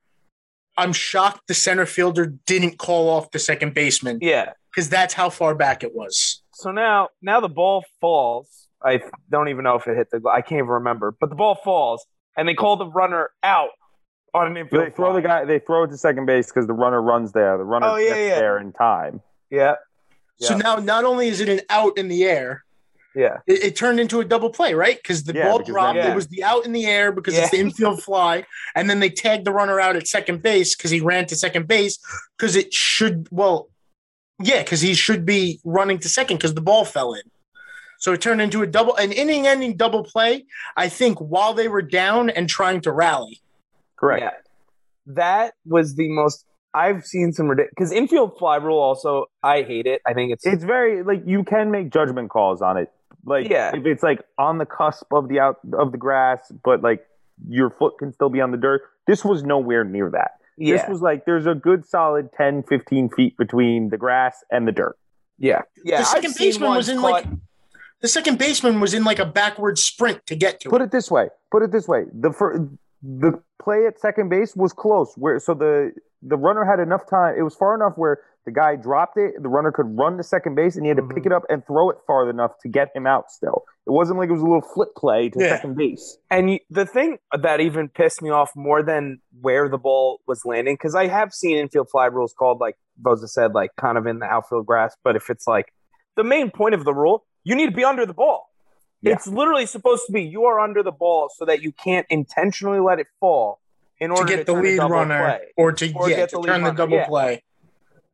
[SPEAKER 2] I'm shocked the center fielder didn't call off the second baseman
[SPEAKER 4] Yeah.
[SPEAKER 2] because that's how far back it was.
[SPEAKER 4] So now, now the ball falls. I don't even know if it hit the. I can't even remember, but the ball falls, and they call the runner out on an infield.
[SPEAKER 3] They throw
[SPEAKER 4] fly.
[SPEAKER 3] the guy. They throw it to second base because the runner runs there. The runner
[SPEAKER 4] Oh, yeah,
[SPEAKER 3] gets
[SPEAKER 4] yeah.
[SPEAKER 3] there in time.
[SPEAKER 4] Yeah,
[SPEAKER 2] So now not only is it an out in the air,
[SPEAKER 4] yeah.
[SPEAKER 2] it, it turned into a double play, right? Because the
[SPEAKER 3] Yeah,
[SPEAKER 2] ball
[SPEAKER 3] because
[SPEAKER 2] dropped,
[SPEAKER 4] then-
[SPEAKER 2] it was the out in the air because
[SPEAKER 4] Yeah.
[SPEAKER 2] it's the infield fly, and then they tagged the runner out at second base because he ran to second base because it should well, yeah, because he should be running to second because the ball fell in. So it turned into a double, an inning-ending double play. I think while they were down and trying to rally.
[SPEAKER 3] Correct.
[SPEAKER 4] Yeah. That was the most I've seen some ridiculous because infield fly rule also I hate it. I think it's
[SPEAKER 3] It's very like you can make judgment calls on it. Like
[SPEAKER 4] Yeah.
[SPEAKER 3] if it's like on the cusp of the out of the grass, but like your foot can still be on the dirt. This was nowhere near that.
[SPEAKER 4] yeah,
[SPEAKER 3] This was like there's a good solid 10, 15 feet between the grass and the dirt.
[SPEAKER 4] yeah, yeah.
[SPEAKER 2] the
[SPEAKER 4] I've
[SPEAKER 2] second baseman was in
[SPEAKER 4] caught-
[SPEAKER 2] like the second baseman was in like a backward sprint to get to
[SPEAKER 3] Put
[SPEAKER 2] it.
[SPEAKER 3] it this way. Put it this way. The fir- the play at second base was close. Where so the the runner had enough time. It was far enough where the guy dropped it. The runner could run to second base, and he had to
[SPEAKER 4] Mhm.
[SPEAKER 3] pick it up and throw it far enough to get him out. Still, it wasn't like it was a little flip play to
[SPEAKER 2] Yeah.
[SPEAKER 3] second base.
[SPEAKER 4] And you, the thing that even pissed me off more than where the ball was landing, because I have seen infield fly rules called, like Voza said, like kind of in the outfield grass. But if it's like the main point of the rule, you need to be under the ball.
[SPEAKER 3] Yeah.
[SPEAKER 4] It's literally supposed to be you are under the ball so that you can't intentionally let it fall in order to
[SPEAKER 2] get the lead runner
[SPEAKER 4] play.
[SPEAKER 2] or to,
[SPEAKER 4] Or
[SPEAKER 2] yeah,
[SPEAKER 4] get
[SPEAKER 2] to turn the double
[SPEAKER 4] yeah.
[SPEAKER 2] play.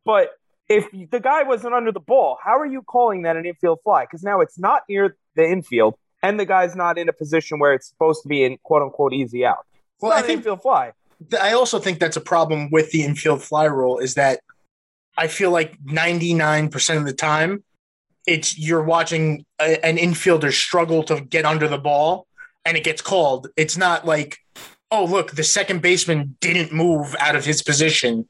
[SPEAKER 4] But if the guy wasn't under the ball, how are you calling that an infield fly? Because now it's not near the infield, and the guy's not in a position where it's supposed to be in quote unquote easy out. It's
[SPEAKER 2] Well, I think
[SPEAKER 4] infield fly.
[SPEAKER 2] th- I also think that's a problem with the infield fly rule is that I feel like 99% of the time it's you're watching a, an infielder struggle to get under the ball and it gets called. It's not like, oh, look, the second baseman didn't move out of his position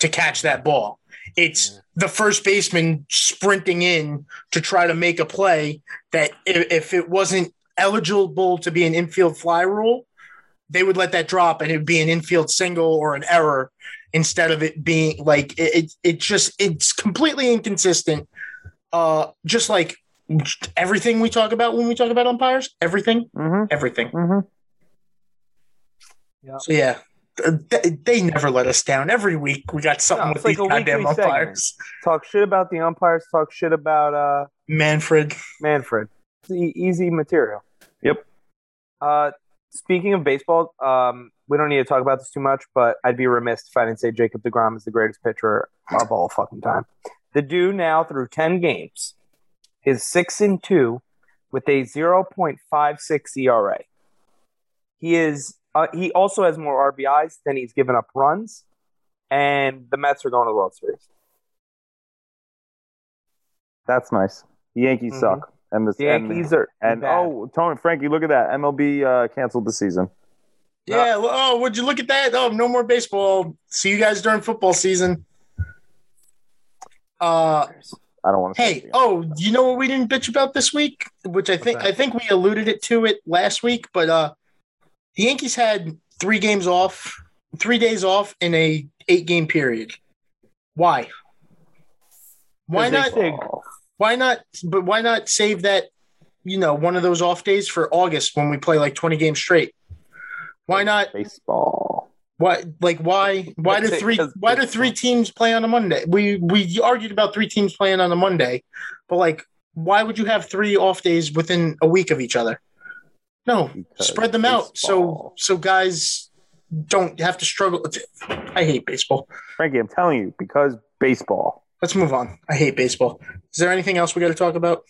[SPEAKER 2] to catch that ball. It's the first baseman sprinting in to try to make a play that if, it wasn't eligible to be an infield fly rule, they would let that drop and it would be an infield single or an error instead of it being like it, it, it just it's completely inconsistent. Uh, just like everything we talk about when we talk about umpires, everything,
[SPEAKER 3] Mm-hmm.
[SPEAKER 2] everything.
[SPEAKER 3] Mm-hmm.
[SPEAKER 2] So yeah, th- they never let us down. Every week we got something
[SPEAKER 4] No,
[SPEAKER 2] with
[SPEAKER 4] it's like
[SPEAKER 2] these goddamn
[SPEAKER 4] weekly segment.
[SPEAKER 2] umpires.
[SPEAKER 4] Talk shit about the umpires. Talk shit about uh,
[SPEAKER 2] Manfred.
[SPEAKER 4] Manfred. It's e- easy material.
[SPEAKER 3] Yep.
[SPEAKER 4] Uh, speaking of baseball, um, we don't need to talk about this too much, but I'd be remiss if I didn't say Jacob DeGrom is the greatest pitcher of all fucking time. The dude now through ten games is six and two with a zero point five six ERA. He is. Uh, he also has more RBIs than he's given up runs, and the Mets are going to the World Series.
[SPEAKER 3] That's nice. The Yankees
[SPEAKER 4] Mhm.
[SPEAKER 3] suck, and the
[SPEAKER 4] The Yankees are
[SPEAKER 3] and, and
[SPEAKER 4] bad.
[SPEAKER 3] oh, Tony Frankie, look at that. MLB uh, canceled the season.
[SPEAKER 2] Yeah. Oh, would you look at that? Oh, no more baseball. See you guys during football season. Uh,
[SPEAKER 3] I don't want to.
[SPEAKER 2] hey, oh, you know what we didn't bitch about this week, which I think
[SPEAKER 4] that?
[SPEAKER 2] I think we alluded it to it last week, but uh, the Yankees had three games off, three days off in a eight game period. Why? Why not?
[SPEAKER 4] think-
[SPEAKER 2] Why not? But why not save that? You know, one of those off days for August when we play like twenty games straight. Why not?
[SPEAKER 3] baseball.
[SPEAKER 2] Why like why why do
[SPEAKER 4] That's it,
[SPEAKER 2] three
[SPEAKER 4] 'cause
[SPEAKER 2] why do three teams play on a Monday? We we argued about three teams playing on a Monday, but like why would you have three off days within a week of each other? No,
[SPEAKER 3] Because
[SPEAKER 2] spread them out so
[SPEAKER 3] baseball.
[SPEAKER 2] so guys don't have to struggle. I hate baseball.
[SPEAKER 3] Frankie, I'm telling you, because baseball.
[SPEAKER 2] Let's move on. I hate baseball. Is there anything else we got to talk about?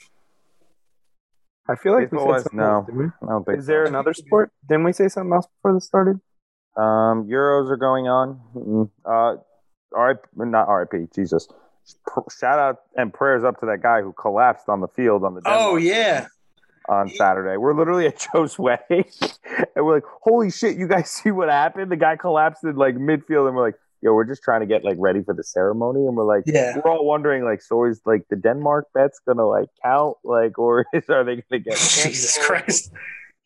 [SPEAKER 4] I feel like we said
[SPEAKER 3] was-
[SPEAKER 4] something
[SPEAKER 3] no.
[SPEAKER 4] else, didn't we?
[SPEAKER 3] I don't think.
[SPEAKER 4] Is there another sport? Didn't we say something else before this started?
[SPEAKER 3] Um, Euros are going on. Mm, Uh, RIP, not RIP. Jesus. Shout out and prayers up to that guy who collapsed on the field on the.
[SPEAKER 2] Oh yeah,
[SPEAKER 3] on Saturday. We're literally at Joe's wedding, and we're like, "Holy shit! You guys see what happened? The guy collapsed in like midfield, and we're like, yo, we're just trying to get like ready for the ceremony, and we're like,
[SPEAKER 2] yeah.
[SPEAKER 3] we're all wondering like, so is like the Denmark bet's gonna like count, like, or is are they gonna get
[SPEAKER 2] Jesus? Christ.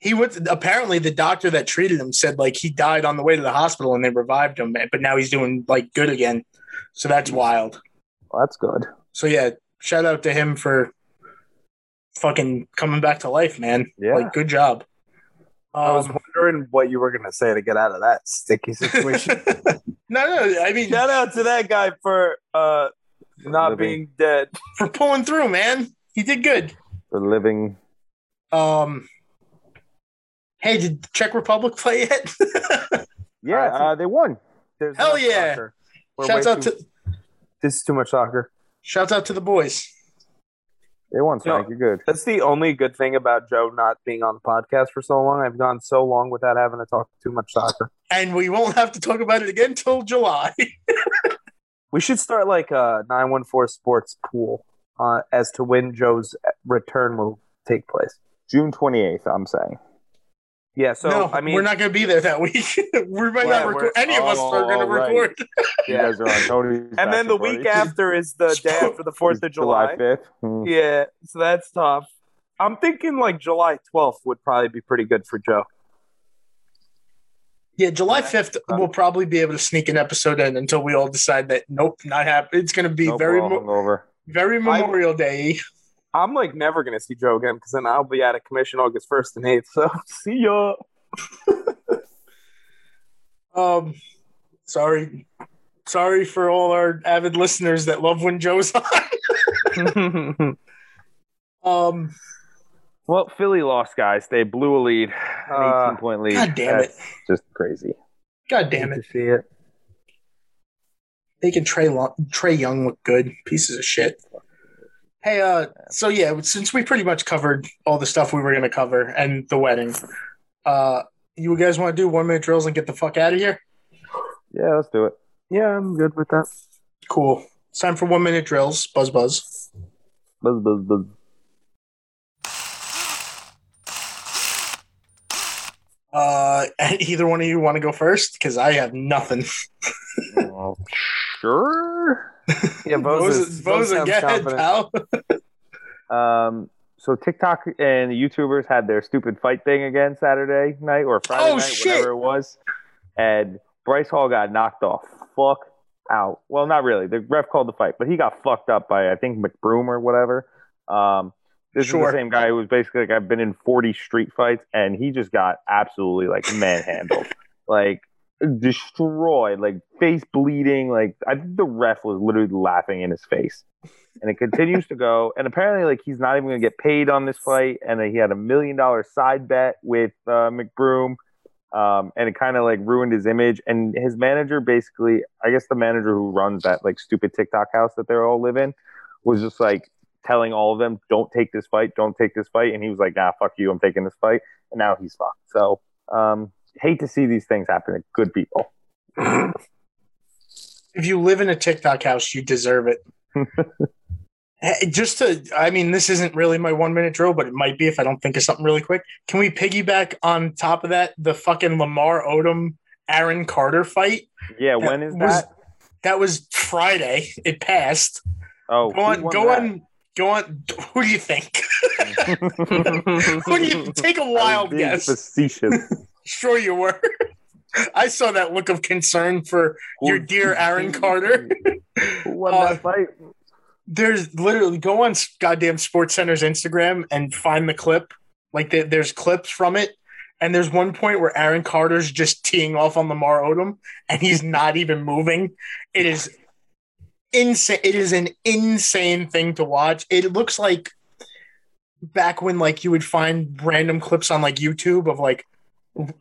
[SPEAKER 2] He would apparently the doctor that treated him said like he died on the way to the hospital and they revived him, but now he's doing like good again. So that's wild.
[SPEAKER 3] Well, that's good.
[SPEAKER 2] So yeah, shout out to him for fucking coming back to life, man.
[SPEAKER 3] Yeah.
[SPEAKER 2] Like good job.
[SPEAKER 4] I was
[SPEAKER 2] Um,
[SPEAKER 4] wondering what you were gonna say to get out of that sticky situation.
[SPEAKER 2] no, no, I mean
[SPEAKER 4] Shout out to that guy for uh not
[SPEAKER 3] Living.
[SPEAKER 4] being dead.
[SPEAKER 2] for pulling through, man. He did good.
[SPEAKER 3] For living,
[SPEAKER 2] Um Hey, did Czech Republic play yet?
[SPEAKER 3] yeah, uh, they won.
[SPEAKER 4] There's
[SPEAKER 2] Hell yeah. Shouts out
[SPEAKER 4] too-
[SPEAKER 2] to
[SPEAKER 4] this is too much soccer.
[SPEAKER 2] shouts out to the boys.
[SPEAKER 3] They won,
[SPEAKER 4] No.
[SPEAKER 3] Frank. You're good.
[SPEAKER 4] That's the only good thing about Joe not being on the podcast for so long. I've gone so long without having to talk too much soccer.
[SPEAKER 2] And we won't have to talk about it again till July.
[SPEAKER 4] We should start like a 914 sports pool uh, as to when Joe's return will take place.
[SPEAKER 3] June 28th. I'm saying.
[SPEAKER 4] Yeah, so
[SPEAKER 2] no,
[SPEAKER 4] I mean,
[SPEAKER 2] we're not going to be there that week. we might
[SPEAKER 4] Yeah,
[SPEAKER 2] not record. Any of us
[SPEAKER 3] Oh,
[SPEAKER 2] are going to
[SPEAKER 3] right.
[SPEAKER 2] record.
[SPEAKER 3] You
[SPEAKER 4] Yeah.
[SPEAKER 3] guys are on Tony's.
[SPEAKER 4] and then the week after is the day after the Fourth of July.
[SPEAKER 3] 5th. Hmm.
[SPEAKER 4] Yeah, so that's tough. I'm thinking like July 12th would probably be pretty good for Joe.
[SPEAKER 2] Yeah, July fifth, we'll probably be able to sneak an episode in until we all decide that nope, not happen. It's going to be
[SPEAKER 3] Nope,
[SPEAKER 2] very, mo-
[SPEAKER 3] hungover.
[SPEAKER 2] very Memorial Day.
[SPEAKER 4] I'm like never gonna see Joe again because then I'll be out of commission August 1st and 8th. So see ya.
[SPEAKER 2] Um, sorry, sorry for all our avid listeners that love when Joe's on. Um,
[SPEAKER 3] Well, Philly lost, guys. They blew a lead, an
[SPEAKER 4] Uh,
[SPEAKER 3] 18 point lead.
[SPEAKER 2] God damn it.
[SPEAKER 3] Just crazy.
[SPEAKER 2] God damn it,
[SPEAKER 4] to see it.
[SPEAKER 2] making Trey Long- Trae Young look good. Pieces of shit. Hey, uh, so yeah, since we pretty much covered all the stuff we were going to cover and the wedding, uh, you guys want to do one minute drills and get the fuck out of here?
[SPEAKER 3] Yeah, let's do it.
[SPEAKER 4] Yeah, I'm good with that.
[SPEAKER 2] Cool. It's time for one minute drills. Buzz, buzz.
[SPEAKER 3] Buzz, buzz, buzz.
[SPEAKER 2] Uh, either one of you want to go first? Because I have nothing.
[SPEAKER 3] Sure.
[SPEAKER 4] Yeah,
[SPEAKER 2] Boza,
[SPEAKER 4] Boza,
[SPEAKER 2] Boza,
[SPEAKER 4] sounds
[SPEAKER 2] get pal.
[SPEAKER 3] Um, so TikTok and YouTubers had their stupid fight thing again Saturday night or Friday
[SPEAKER 2] Oh,
[SPEAKER 3] night,
[SPEAKER 2] shit.
[SPEAKER 3] whatever it was, and Bryce Hall got knocked off. Fuck out. Well, not really. The ref called the fight, but he got fucked up by I think McBroom or whatever. Um, this
[SPEAKER 2] Sure.
[SPEAKER 3] is the same guy who was basically like I've been in 40 street fights, and he just got absolutely like manhandled, like destroyed, like face bleeding. Like I think the ref was literally laughing in his face and it continues to go. And apparently, like he's not even going to get paid on this fight. And he had a million dollar side bet with uh, McBroom, um, and it kind of like ruined his image. And his manager, basically, I guess the manager who runs that like stupid TikTok house that they all live in, was just like telling all of them, "Don't take this fight, don't take this fight." And he was like, "Nah, fuck you, I'm taking this fight." And now he's fucked. So, um, hate to see these things happen to good people.
[SPEAKER 2] If you live in a TikTok house, you deserve it. Just to, I mean, this isn't really my one minute drill, but it might be if I don't think of something really quick. Can we piggyback on top of that the fucking Lamar Odom Aaron Carter fight?
[SPEAKER 3] Yeah,
[SPEAKER 2] That
[SPEAKER 3] when is
[SPEAKER 2] was-
[SPEAKER 3] that?
[SPEAKER 2] That was Friday. It passed.
[SPEAKER 3] Oh,
[SPEAKER 2] Go on, go on, go on. Who do you think? Who do you take a wild guess?
[SPEAKER 3] Facetious.
[SPEAKER 2] Sure, you were. I saw that look of concern for your dear Aaron Carter.
[SPEAKER 3] Won
[SPEAKER 2] Uh,
[SPEAKER 3] that fight?
[SPEAKER 2] There's literally go on goddamn Sports Center's Instagram and find the clip. Like the, there's clips from it, and there's one point where Aaron Carter's just teeing off on Lamar Odom, and he's not even moving. It is insane. It is an insane thing to watch. It looks like back when like you would find random clips on like YouTube of like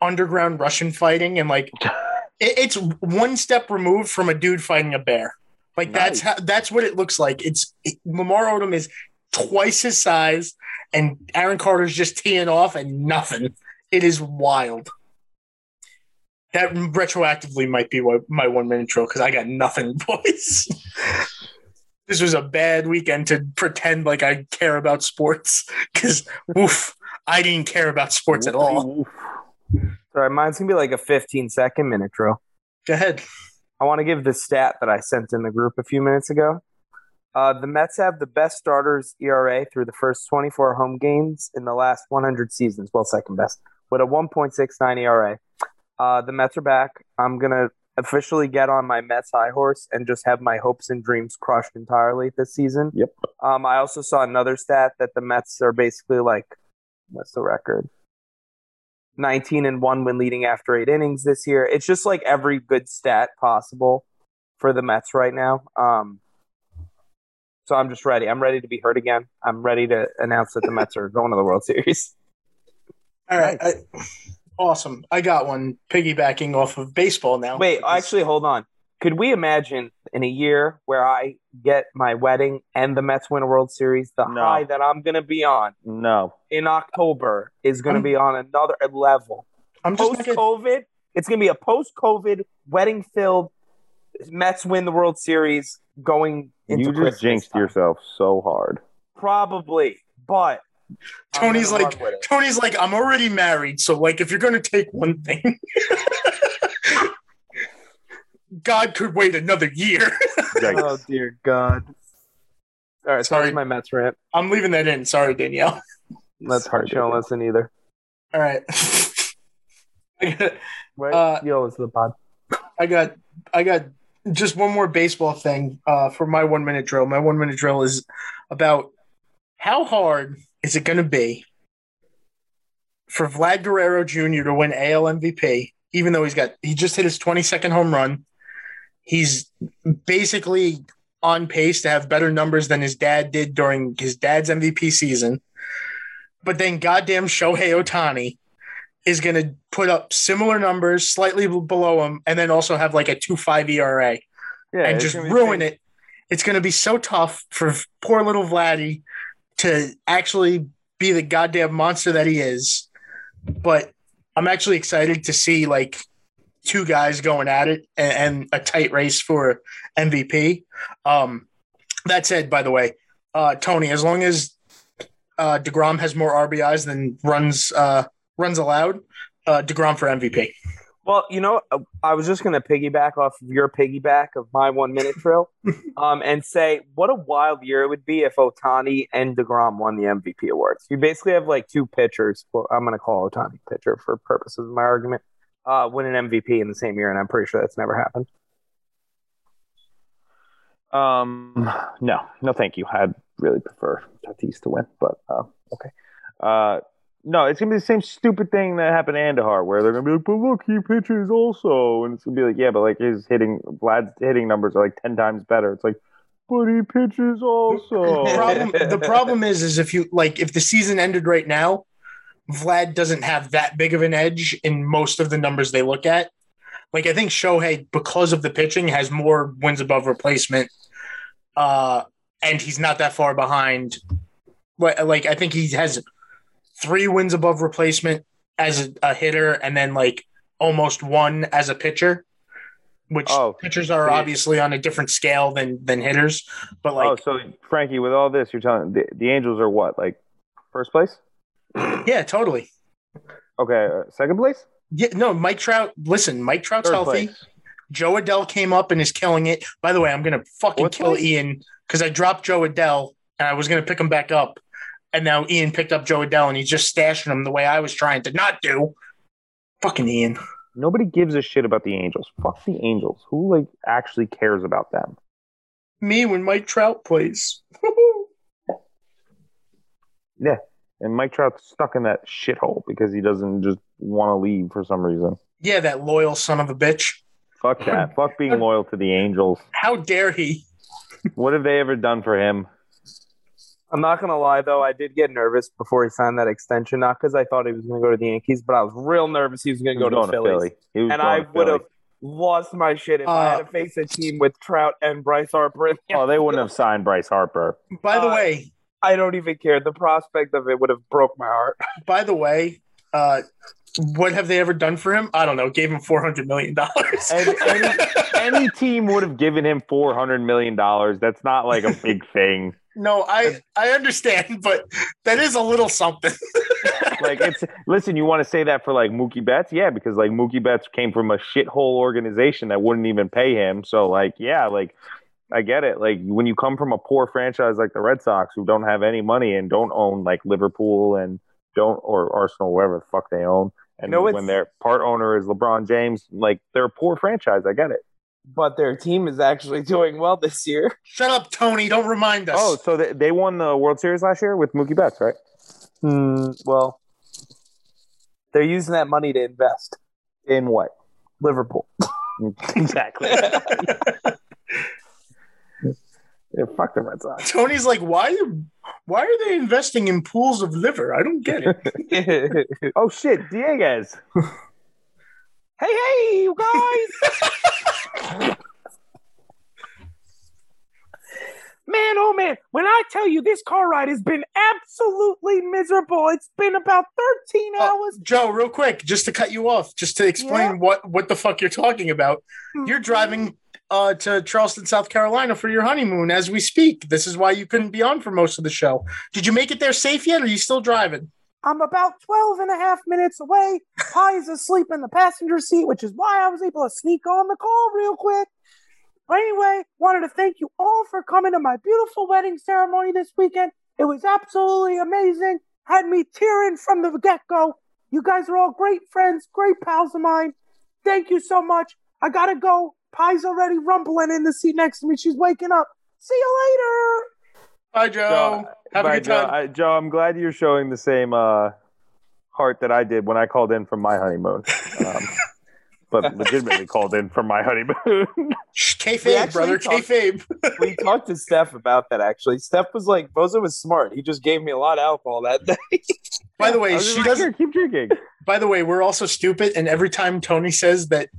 [SPEAKER 2] underground Russian fighting, and like it, it's one step removed from a dude fighting a bear. Like that's how that's what it looks like. It's it, Lamar Odom is twice his size, and Aaron Carter's just teeing off and nothing. It is wild. That retroactively might be what my one minute drill because I got nothing, boys. this was a bad weekend to pretend like I care about sports because oof, I didn't care about sports at all.
[SPEAKER 4] Sorry, mine's gonna be like a 15 second minute drill.
[SPEAKER 2] Go ahead.
[SPEAKER 4] I want to give the stat that I sent in the group a few minutes ago. Uh, the Mets have the best starters ERA through the first 24 home games in the last 100 seasons. Well, second best with a 1.69 ERA. Uh, the Mets are back. I'm gonna officially get on my Mets high horse and just have my hopes and dreams crushed entirely this season.
[SPEAKER 3] Yep.
[SPEAKER 4] Um, I also saw another stat that the Mets are basically like, what's the record? 19 and 1 when leading after eight innings this year. It's just like every good stat possible for the Mets right now. Um, so I'm just ready. I'm ready to be hurt again. I'm ready to announce that the Mets are going to the World Series.
[SPEAKER 2] All right. I, awesome. I got one piggybacking off of baseball now.
[SPEAKER 4] Wait, actually, hold on. Could we imagine in a year where I get my wedding and the Mets win a World Series, the
[SPEAKER 3] No.
[SPEAKER 4] high that I'm going to be on
[SPEAKER 3] No.
[SPEAKER 4] in October is going to be on another level?
[SPEAKER 2] I'm just
[SPEAKER 4] Post
[SPEAKER 2] not gonna-
[SPEAKER 4] COVID, it's going to be a post COVID wedding filled Mets win the World Series going into
[SPEAKER 3] You just
[SPEAKER 4] Christmas
[SPEAKER 3] jinxed
[SPEAKER 4] time.
[SPEAKER 3] yourself so hard.
[SPEAKER 4] Probably, but
[SPEAKER 2] Tony's like
[SPEAKER 4] run with it.
[SPEAKER 2] Tony's like I'm already married, so like if you're gonna take one thing, God could wait another year.
[SPEAKER 4] Oh dear God. All right,
[SPEAKER 2] Sorry.
[SPEAKER 4] sorry, my Mets rant.
[SPEAKER 2] I'm leaving that in. Sorry, Danielle.
[SPEAKER 4] That's hard. She don't listen either.
[SPEAKER 2] All right. I got,
[SPEAKER 4] Right?
[SPEAKER 2] Uh,
[SPEAKER 4] you don't listen to the pod.
[SPEAKER 2] I got I got just one more baseball thing uh, for my one minute drill. My one minute drill is about how hard is it going to be for Vlad Guerrero Jr. to win AL MVP, even though he's got he just hit his 22nd home run. He's basically on pace to have better numbers than his dad did during his dad's MVP season. But then goddamn Shohei Ohtani is going to put up similar numbers, slightly below him, and then also have like a 2 5 ERA
[SPEAKER 4] Yeah,
[SPEAKER 2] and just ruin it. It's going to be so tough for poor little Vladdy to actually be the goddamn monster that he is. But I'm actually excited to see like two guys going at it and, and a tight race for MVP. Um, that said, by the way, uh, Tony, as long as uh, Degrom has more RBIs than runs uh, runs allowed, uh, Degrom for MVP.
[SPEAKER 4] Well, you know, I was just going to piggyback off of your piggyback of my one minute drill um, and say what a wild year it would be if Ohtani and DeGrom won the MVP awards. You basically have like two pitchers. Well, I'm going to call Ohtani pitcher for purposes of my argument. Uh, win an MVP in the same year, and I'm pretty sure that's never happened.
[SPEAKER 3] Um, no, no, thank you. I'd really prefer Tatis to win, but uh, okay. Uh, no, it's gonna be the same stupid thing that happened to Andahar, where they're gonna be like, "But look, he pitches also," and it's gonna be like, "Yeah, but like his hitting, Vlad's hitting numbers are like ten times better." It's like, "But he pitches also."
[SPEAKER 2] the problem the problem is is if you like if the season ended right now vlad doesn't have that big of an edge in most of the numbers they look at like i think shohei because of the pitching has more wins above replacement uh and he's not that far behind like, like i think he has three wins above replacement as a, a hitter and then like almost one as a pitcher which
[SPEAKER 3] Oh,
[SPEAKER 2] pitchers are
[SPEAKER 3] yeah.
[SPEAKER 2] obviously on a different scale than than hitters. But like oh,
[SPEAKER 3] so Frankie, with all this, you're telling the, the Angels are what, like first place?
[SPEAKER 2] Yeah, totally.
[SPEAKER 3] Okay, uh, second place.
[SPEAKER 2] Yeah, no, Mike Trout. Listen, Mike Trout's
[SPEAKER 3] Third
[SPEAKER 2] healthy.
[SPEAKER 3] place.
[SPEAKER 2] Jo Adell came up and is killing it. By the way, I'm gonna fucking
[SPEAKER 3] Fourth
[SPEAKER 2] kill
[SPEAKER 3] place?
[SPEAKER 2] Ian because I dropped Jo Adell and I was gonna pick him back up, and now Ian picked up Jo Adell and he's just stashing him the way I was trying to not do. Fucking Ian.
[SPEAKER 3] Nobody gives a shit about the Angels. Fuck the Angels. Who like actually cares about them?
[SPEAKER 2] Me when Mike Trout plays.
[SPEAKER 3] And Mike Trout's stuck in that shithole because he doesn't just want to leave for some reason.
[SPEAKER 2] yeah, that loyal son of a bitch.
[SPEAKER 3] Fuck that. Fuck being loyal to the Angels.
[SPEAKER 2] How dare he?
[SPEAKER 3] What have they ever done for him?
[SPEAKER 4] I'm not gonna lie though, I did get nervous before he signed that extension, not because I thought he was gonna go to the Yankees, but I was real nervous he was gonna
[SPEAKER 3] He
[SPEAKER 4] go
[SPEAKER 3] was
[SPEAKER 4] to
[SPEAKER 3] going
[SPEAKER 4] Philly.
[SPEAKER 3] He was
[SPEAKER 4] And I would have lost my shit if I had
[SPEAKER 2] Uh,
[SPEAKER 4] to face a team with Trout and Bryce Harper.
[SPEAKER 3] Oh, they wouldn't have signed Bryce Harper.
[SPEAKER 2] By the
[SPEAKER 4] Uh,
[SPEAKER 2] way,
[SPEAKER 4] I don't even care. The prospect of it would have broke my heart.
[SPEAKER 2] by the way, uh, what have they ever done for him? I don't know. Gave him four hundred million dollars.
[SPEAKER 3] And- and- Any team would have given him four hundred million dollars. That's not like a big thing.
[SPEAKER 2] no, I I understand, but that is a little something.
[SPEAKER 3] Like it's listen, you want to say that for like Mookie Betts? Yeah, because like Mookie Betts came from a shithole organization that wouldn't even pay him. So like, yeah, like I get it. Like when you come from a poor franchise like the Red Sox who don't have any money and don't own like Liverpool and don't or Arsenal, wherever the fuck they own. And
[SPEAKER 4] You know,
[SPEAKER 3] when their part owner is LeBron James, like they're a poor franchise. I get it.
[SPEAKER 4] But their team is actually doing well this year.
[SPEAKER 2] Shut up, Tony. Don't remind us.
[SPEAKER 3] Oh, so they, they won the World Series last year with Mookie Betts, right?
[SPEAKER 4] Hmm, well, they're using that money to invest.
[SPEAKER 3] In what?
[SPEAKER 4] Liverpool.
[SPEAKER 3] exactly. yeah, fuck the Red Sox.
[SPEAKER 2] Tony's like, why? Why are they investing in pools of liver? I don't get it.
[SPEAKER 3] Oh shit, Dieguez.
[SPEAKER 4] hey, hey, you guys! man, oh man, when I tell you this car ride has been absolutely miserable, it's been about 13
[SPEAKER 2] Oh,
[SPEAKER 4] hours.
[SPEAKER 2] Joe, real quick, just to cut you off, just to explain
[SPEAKER 4] Yeah.
[SPEAKER 2] what what the fuck you're talking about. Hmm. You're driving uh, to Charleston, South Carolina for your honeymoon as we speak. This is why you couldn't be on for most of the show. Did you make it there safe yet? Or are you still driving?
[SPEAKER 4] I'm about 12 and a half minutes away. Pi is asleep in the passenger seat, which is why I was able to sneak on the call real quick. But anyway, wanted to thank you all for coming to my beautiful wedding ceremony this weekend. It was absolutely amazing. Had me tearing from the get go. You guys are all great friends, great pals of mine. Thank you so much. I gotta go. Pi's already rumbling in the seat next to me. She's waking up. See you later.
[SPEAKER 2] Bye, Joe. Have a
[SPEAKER 3] bye,
[SPEAKER 2] good
[SPEAKER 3] Joe.
[SPEAKER 2] time.
[SPEAKER 3] I, Joe, I'm glad you're showing the same uh, heart that I did when I called in from my honeymoon. Um, but legitimately called in from my honeymoon.
[SPEAKER 2] Shh,
[SPEAKER 4] We
[SPEAKER 2] Kayfabe,
[SPEAKER 4] actually
[SPEAKER 2] brother.
[SPEAKER 4] talked-
[SPEAKER 2] Kayfabe.
[SPEAKER 4] we talked to Steph about that actually. Steph was like, Bozo was smart. He just gave me a lot of alcohol that day.
[SPEAKER 2] By the way, she
[SPEAKER 3] like,
[SPEAKER 2] doesn't.
[SPEAKER 3] Keep drinking.
[SPEAKER 2] By the way, we're also stupid, and every time Tony says that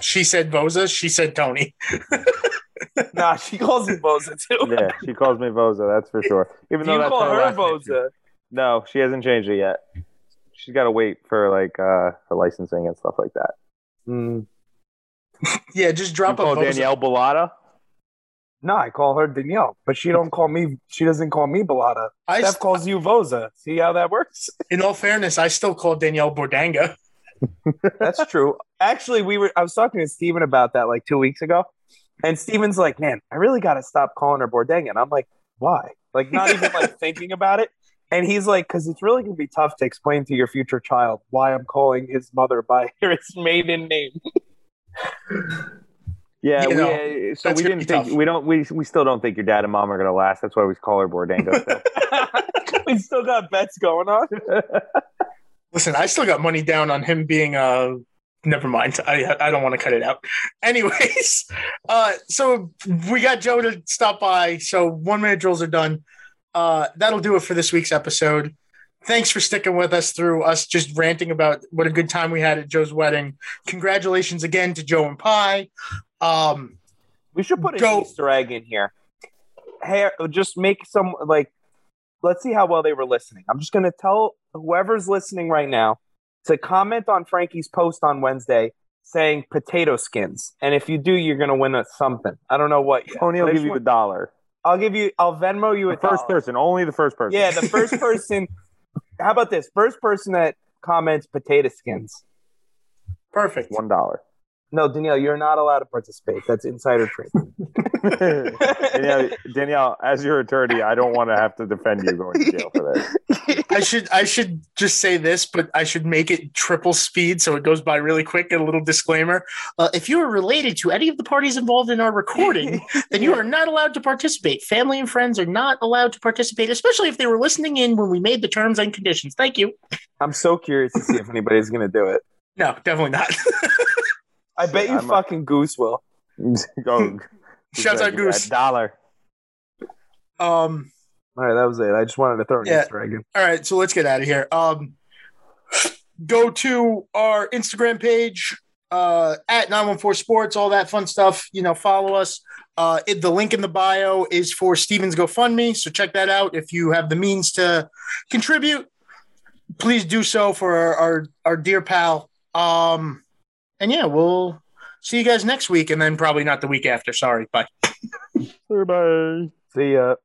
[SPEAKER 2] she said Boza, she said Tony.
[SPEAKER 4] nah, she calls me Boza too.
[SPEAKER 3] Yeah, she calls me Boza, that's for sure. Even
[SPEAKER 4] Do you
[SPEAKER 3] that's
[SPEAKER 4] call her
[SPEAKER 3] last.
[SPEAKER 4] Boza?
[SPEAKER 3] No, she hasn't changed it yet. She's got to wait for like uh, her licensing and stuff like that.
[SPEAKER 2] Yeah, just
[SPEAKER 3] You
[SPEAKER 2] drop a
[SPEAKER 3] call
[SPEAKER 2] Boza.
[SPEAKER 3] Danielle Bellata?
[SPEAKER 4] No, I call her Danielle, but she don't call me. She doesn't call me Bellotta.
[SPEAKER 2] I,
[SPEAKER 4] Steph calls you Voza. See how that works?
[SPEAKER 2] in all fairness, I still call Danielle Bordanga.
[SPEAKER 4] That's true. Actually, we were. I was talking to Steven about that like two weeks ago, and Steven's like, "Man, I really got to stop calling her Bordanga." And I'm like, "Why?" Like, not even like thinking about it. And he's like, "Because it's really gonna be tough to explain to your future child why I'm calling his mother by his maiden name."
[SPEAKER 3] Yeah,
[SPEAKER 2] You
[SPEAKER 3] we, uh, so we didn't think
[SPEAKER 2] tough.
[SPEAKER 3] we don't we we still don't think your dad and mom are gonna last. That's why we call her Bordango. still.
[SPEAKER 4] we still got bets going on.
[SPEAKER 2] Listen, I still got money down on him being uh never mind. I I don't want to cut it out. Anyways, uh so we got Joe to stop by. So one minute drills are done. Uh that'll do it for this week's episode. Thanks for sticking with us through us just ranting about what a good time we had at Joe's wedding. Congratulations again to Joe and Pie. Um
[SPEAKER 4] We should put an
[SPEAKER 2] Go.
[SPEAKER 4] Easter egg in here. Hey, just make some like. Let's see how well they were listening. I'm just gonna tell whoever's listening right now to comment on Frankie's post on Wednesday saying potato skins, and if you do, you're gonna win us something. I don't know what. Yet,
[SPEAKER 3] Tony will give
[SPEAKER 4] just
[SPEAKER 3] you the dollar.
[SPEAKER 4] I'll give you. I'll Venmo you
[SPEAKER 3] The
[SPEAKER 4] a
[SPEAKER 3] first
[SPEAKER 4] dollar.
[SPEAKER 3] person, only the first person.
[SPEAKER 4] Yeah, the first person. how about this? First person that comments potato skins.
[SPEAKER 2] Perfect.
[SPEAKER 3] one dollar.
[SPEAKER 4] No, Danielle, you're not allowed to participate. That's insider trading.
[SPEAKER 3] Danielle, Danielle, as your attorney, I don't want to have to defend you going to jail for this.
[SPEAKER 2] I should I should just say this, but I should make it triple speed so it goes by really quick. And a little disclaimer: uh, if you are related to any of the parties involved in our recording, then you are not allowed to participate. Family and friends are not allowed to participate, especially if they were listening in when we made the terms and conditions. Thank you.
[SPEAKER 4] I'm so curious to see if anybody's gonna do it.
[SPEAKER 2] No, definitely not.
[SPEAKER 4] I bet you
[SPEAKER 3] I'm a-
[SPEAKER 4] fucking Goose will.
[SPEAKER 3] Go.
[SPEAKER 2] Shouts out
[SPEAKER 3] Goose.
[SPEAKER 2] Goose.
[SPEAKER 3] Dollar.
[SPEAKER 2] Um.
[SPEAKER 4] All right, that was it. I just wanted to throw an
[SPEAKER 2] Yeah.
[SPEAKER 4] Easter egg in.
[SPEAKER 2] All right, so let's get out of here. Um, go to our Instagram page uh, at 914 Sports, all that fun stuff. You know, follow us. Uh, it, the link in the bio is for Steven's GoFundMe, so check that out. If you have the means to contribute, please do so for our our, our dear pal. Um, and yeah, we'll see you guys next week, and then probably not the week after. Sorry, bye.
[SPEAKER 3] Bye.
[SPEAKER 4] See ya.